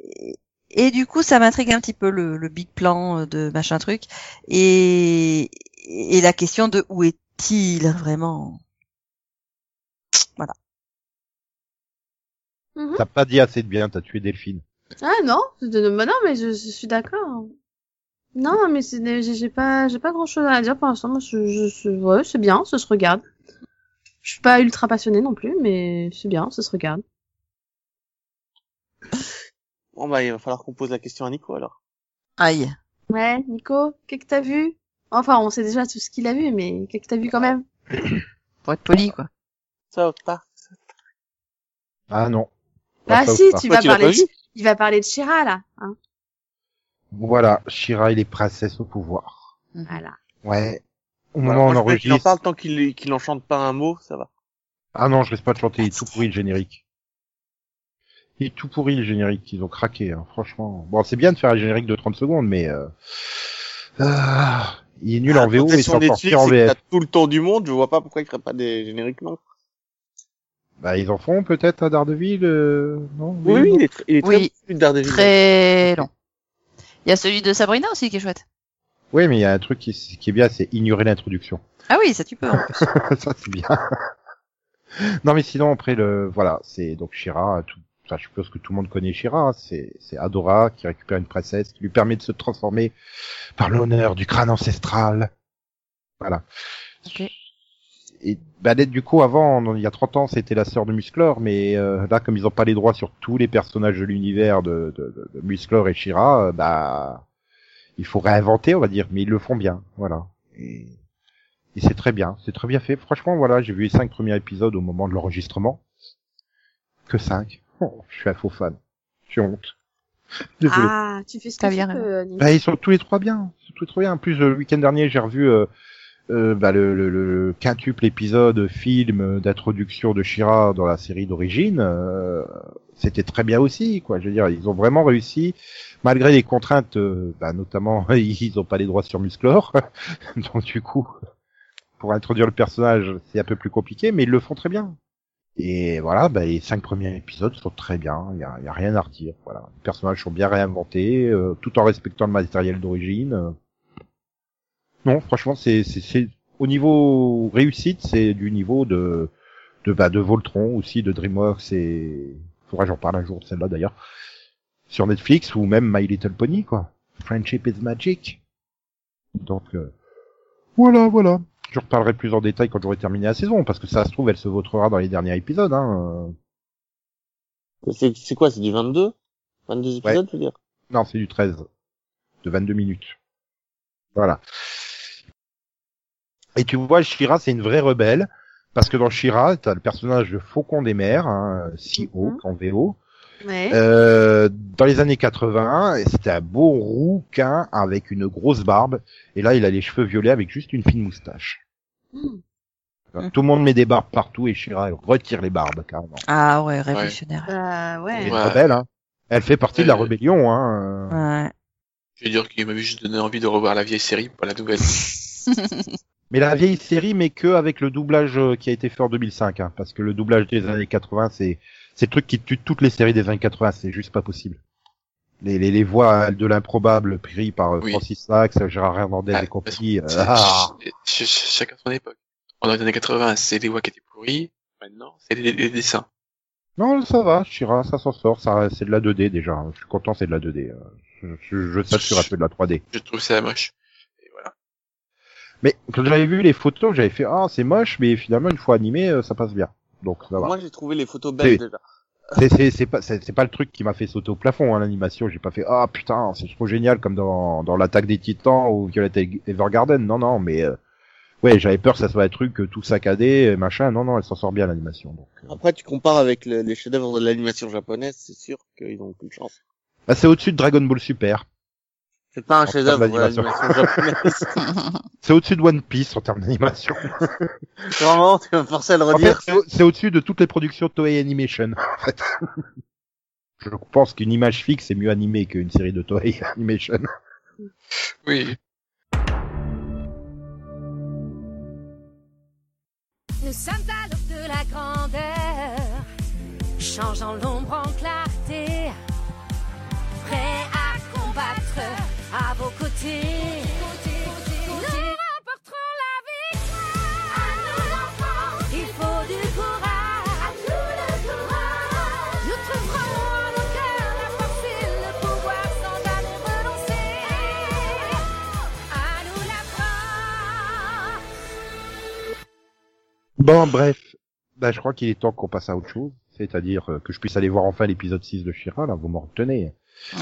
et et du coup ça m'intrigue un petit peu le, le big plan de machin truc et et la question de où est-il vraiment? Voilà. Mhm. T'as pas dit assez de bien, t'as tué Delphine. Ah non, c'est de- bah non, mais je, je suis d'accord. Non, mais j'ai pas j'ai pas grand chose à dire pour l'instant. Moi, je, je, je- ouais, c'est bien, ça se regarde. Je suis pas ultra passionnée non plus, mais c'est bien, ça se regarde. Bon bah, il va falloir qu'on pose la question à Nico alors. Aïe. Ouais, Nico, qu'est-ce que t'as vu? Enfin, on sait déjà tout ce qu'il a vu, mais qu'est-ce que t'as vu quand même? [COUGHS] Pour être poli quoi. Ça pas. Ah non. Ah Pas ça si, tu vas parler. De, il va parler de Shira là. Hein Voilà, Shira et les princesses au pouvoir. voilà. Ouais. Au moment où on veux qu'il en enregistre. parle tant qu'il qu'il en chante pas un mot, ça va. Ah non, je laisse pas de chanter, il est tout pourri le générique. Il est tout pourri le générique, ils ont craqué, hein, franchement. Bon, c'est bien de faire un générique de 30 secondes, mais euh... ah, il est nul en VO Quand et c'est encore pire en VF. tout le temps du monde, je vois pas pourquoi ils feraient pas des génériques non. Bah, ils en font peut-être à Daredevil, euh... non? Oui, oui, non il est, tr- il est très Oui, Daredevil. Très long. Il y a celui de Sabrina aussi qui est chouette. Oui, mais il y a un truc qui, qui est bien, c'est ignorer l'introduction. Ah oui, ça tu peux. en [LAUGHS] plus. ça c'est bien. non mais sinon après le voilà c'est donc Shira tout enfin je suppose que tout le monde connaît Shira hein, c'est c'est Adora qui récupère une princesse qui lui permet de se transformer par l'honneur du crâne ancestral voilà Ok. Et bah du coup avant il y a 30 ans c'était la sœur de Musclor mais euh, là comme ils ont pas les droits sur tous les personnages de l'univers de, de, de, de Musclor et Shira euh, bah il faut réinventer on va dire mais ils le font bien voilà et et c'est très bien, c'est très bien fait. Franchement, voilà, j'ai vu les cinq premiers épisodes au moment de l'enregistrement. Que cinq. Oh, je suis un faux fan. J'ai honte. [LAUGHS] Désolé. Ah, tu fais ce que tu bien peux. Bah, ils sont tous les trois bien. Ils sont tous les trois bien. En plus, le week-end dernier, j'ai revu euh, euh, bah, le, le, le quintuple épisode film d'introduction de Shira dans la série d'origine. Euh, C'était très bien aussi, quoi. Je veux dire, ils ont vraiment réussi, malgré les contraintes, euh, bah, notamment, [LAUGHS] ils ont pas les droits sur Musclor. [LAUGHS] Donc, du coup, pour introduire le personnage, c'est un peu plus compliqué, mais ils le font très bien. Et voilà, bah, les cinq premiers épisodes sont très bien, il y a, y a rien à redire. Voilà, les personnages sont bien réinventés, euh, tout en respectant le matériel d'origine. Non, franchement, c'est au niveau réussite, c'est du niveau de de bah, de Voltron aussi, de DreamWorks et faudra que j'en parle un jour de celle-là d'ailleurs sur Netflix ou même My Little Pony quoi. Friendship is magic. Donc euh, voilà, voilà. Je reparlerai plus en détail quand j'aurai terminé la saison, parce que ça se trouve, elle se vautrera dans les derniers épisodes. Hein. C'est c'est quoi, c'est du 22 22 épisodes, je veux dire? Non, c'est du 13, de 22 minutes. Voilà. Et tu vois, Shira, c'est une vraie rebelle, parce que dans Shira, t'as le personnage de Faucon des mers, hein, C.O. en VO. Ouais. Euh, dans les années 80, et c'était un beau rouquin avec une grosse barbe, et là, il a les cheveux violets avec juste une fine moustache. Hmm. Tout le monde met des barbes partout et Shira elle retire les barbes carrément. Ah ouais, révolutionnaire. Elle ouais. est Ouais. rebelle, hein. Elle fait partie de la Euh, rébellion, hein. Ouais. Je veux dire qu'il m'avait juste donné envie de revoir la vieille série, pas la nouvelle. [LAUGHS] Mais la vieille série, mais que avec le doublage euh, qui a été fait en 2005, hein, parce que le doublage des années 80, c'est c'est le truc qui tue toutes les séries des années 80, c'est juste pas possible. Les, les, les voix de l'improbable pris par euh, Oui. Francis Lax, Gérard Hernandez Ah, et compagnie. euh, ah. ch- ch- Chacun son époque. Dans les années 80, c'est des voix qui étaient pourries. Maintenant, c'est les, les dessins. Non, ça va, Shira, ça s'en sort, ça c'est de la 2D déjà. Je suis content, c'est de la 2D. euh. Je, je, je sature un peu de la 3D. Je trouve ça moche. Mais quand j'avais vu les photos, j'avais fait ah c'est moche, mais finalement une fois animé, euh, ça passe bien. Donc ça va. Moi, j'ai trouvé les photos belles déjà. C'est c'est pas c'est pas le truc qui m'a fait sauter au plafond hein, l'animation. J'ai pas fait ah putain c'est trop génial comme dans dans l'attaque des Titans ou Violet Evergarden. Non non mais euh, ouais j'avais peur que ça soit un truc euh, tout saccadé euh, machin. Non non elle s'en sort bien l'animation. Donc euh. Après, tu compares avec le- les chefs-d'œuvre de l'animation japonaise, c'est sûr qu'ils ont aucune chance. bah, c'est au-dessus de Dragon Ball Super. C'est pas un En chef-d'œuvre. [LAUGHS] C'est au-dessus de One Piece en termes d'animation. [LAUGHS] Vraiment, tu vas me forcer à le En fait, redire. c'est au- c'est au-dessus de toutes les productions Toei Animation. En fait. [LAUGHS] Je pense qu'une image fixe est mieux animée qu'une série de Toei Animation. Oui. Nous sommes à l'aube de la grandeur, changeant l'ombre en Bon, bref. Bah, je crois qu'il est temps qu'on passe à autre chose. C'est-à-dire euh, que je puisse aller voir enfin l'épisode 6 de Shira, là, vous m'en retenez.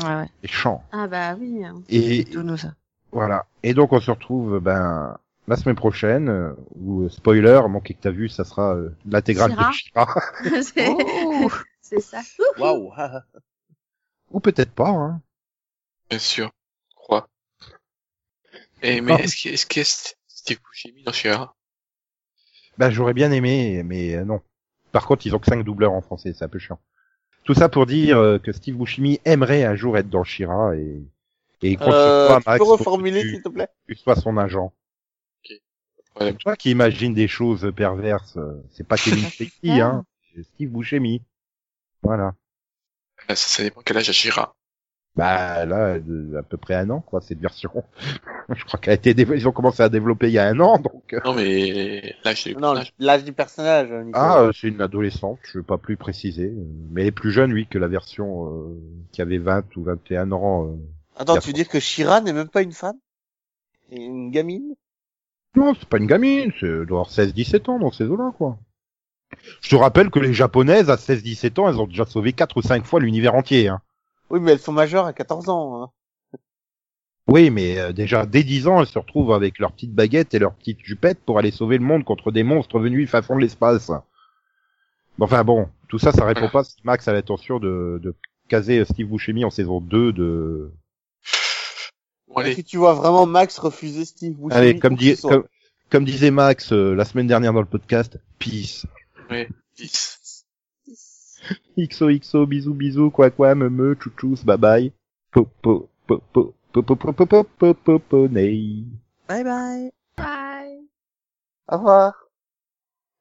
Ouais, ouais. Les chants. Ah bah oui. Et Tout nous ça. voilà. Et donc, on se retrouve, ben, la semaine prochaine, euh, où, euh, spoiler, mon que t'as vu, ça sera euh, l'intégrale de Shira. [LAUGHS] C'est Oh [LAUGHS] c'est ça. Waouh. [LAUGHS] Ou peut-être pas, hein. Bien sûr. Je crois. Et, mais Ah. est-ce qu'il est-ce Steve Buscemi dans Shira? Bah, j'aurais bien aimé, mais euh, non. Par contre, ils ont que 5 doubleurs en français, c'est un peu chiant. Tout ça pour dire euh, que Steve Buscemi aimerait un jour être dans Shira et, et il compte sur Euh, toi, tu Max, peux pour reformuler, tu, s'il te plaît? tu sois son agent. Toi qui imagine des choses perverses. euh, C'est pas Kevin [LAUGHS] Spacey, hein. C'est Steve Buscemi. Voilà. Ça, ça dépend quel âge a Shira. Bah là, de- à peu près un an, quoi, cette version. [LAUGHS] Je crois qu'elle a été dévo- ils ont commencé à développer il y a un an, donc. euh, Non, mais l'âge du Non, personnage. l'âge du personnage, Nico. Ah, euh, c'est une adolescente, je veux pas plus préciser. euh, Mais elle est plus jeune, oui, que la version euh, qui avait 20 ou 21 ans. euh. Attends, tu veux dire que Shira n'est même pas une femme? C'est Une gamine? Non, c'est pas une gamine, c'est elle doit avoir 16-17 ans dans ces eaux-là, quoi. Je te rappelle que les japonaises, à 16-17 ans, elles ont déjà sauvé 4 ou 5 fois l'univers entier, hein. Oui, mais elles sont majeures à 14 ans. Hein. Oui, mais euh, déjà, dès 10 ans, elles se retrouvent avec leurs petites baguettes et leurs petites jupettes pour aller sauver le monde contre des monstres venus du fin fond de l'espace. Bon, Enfin bon, tout ça, ça répond pas si Max a l'intention de, de caser Steve Buscemi en saison 2 de... Bon, allez. Si tu vois vraiment Max refuser Steve Buscemi, Allez, comme, dit, comme, comme disait Max euh, la semaine dernière dans le podcast, peace. Ouais, 10. XOXO, bisous, bisous, quoi, quoi, me, me, chouchous, bye bye. Popo, po popo, popo, popo, popo, Bye bye. Bye. Au revoir.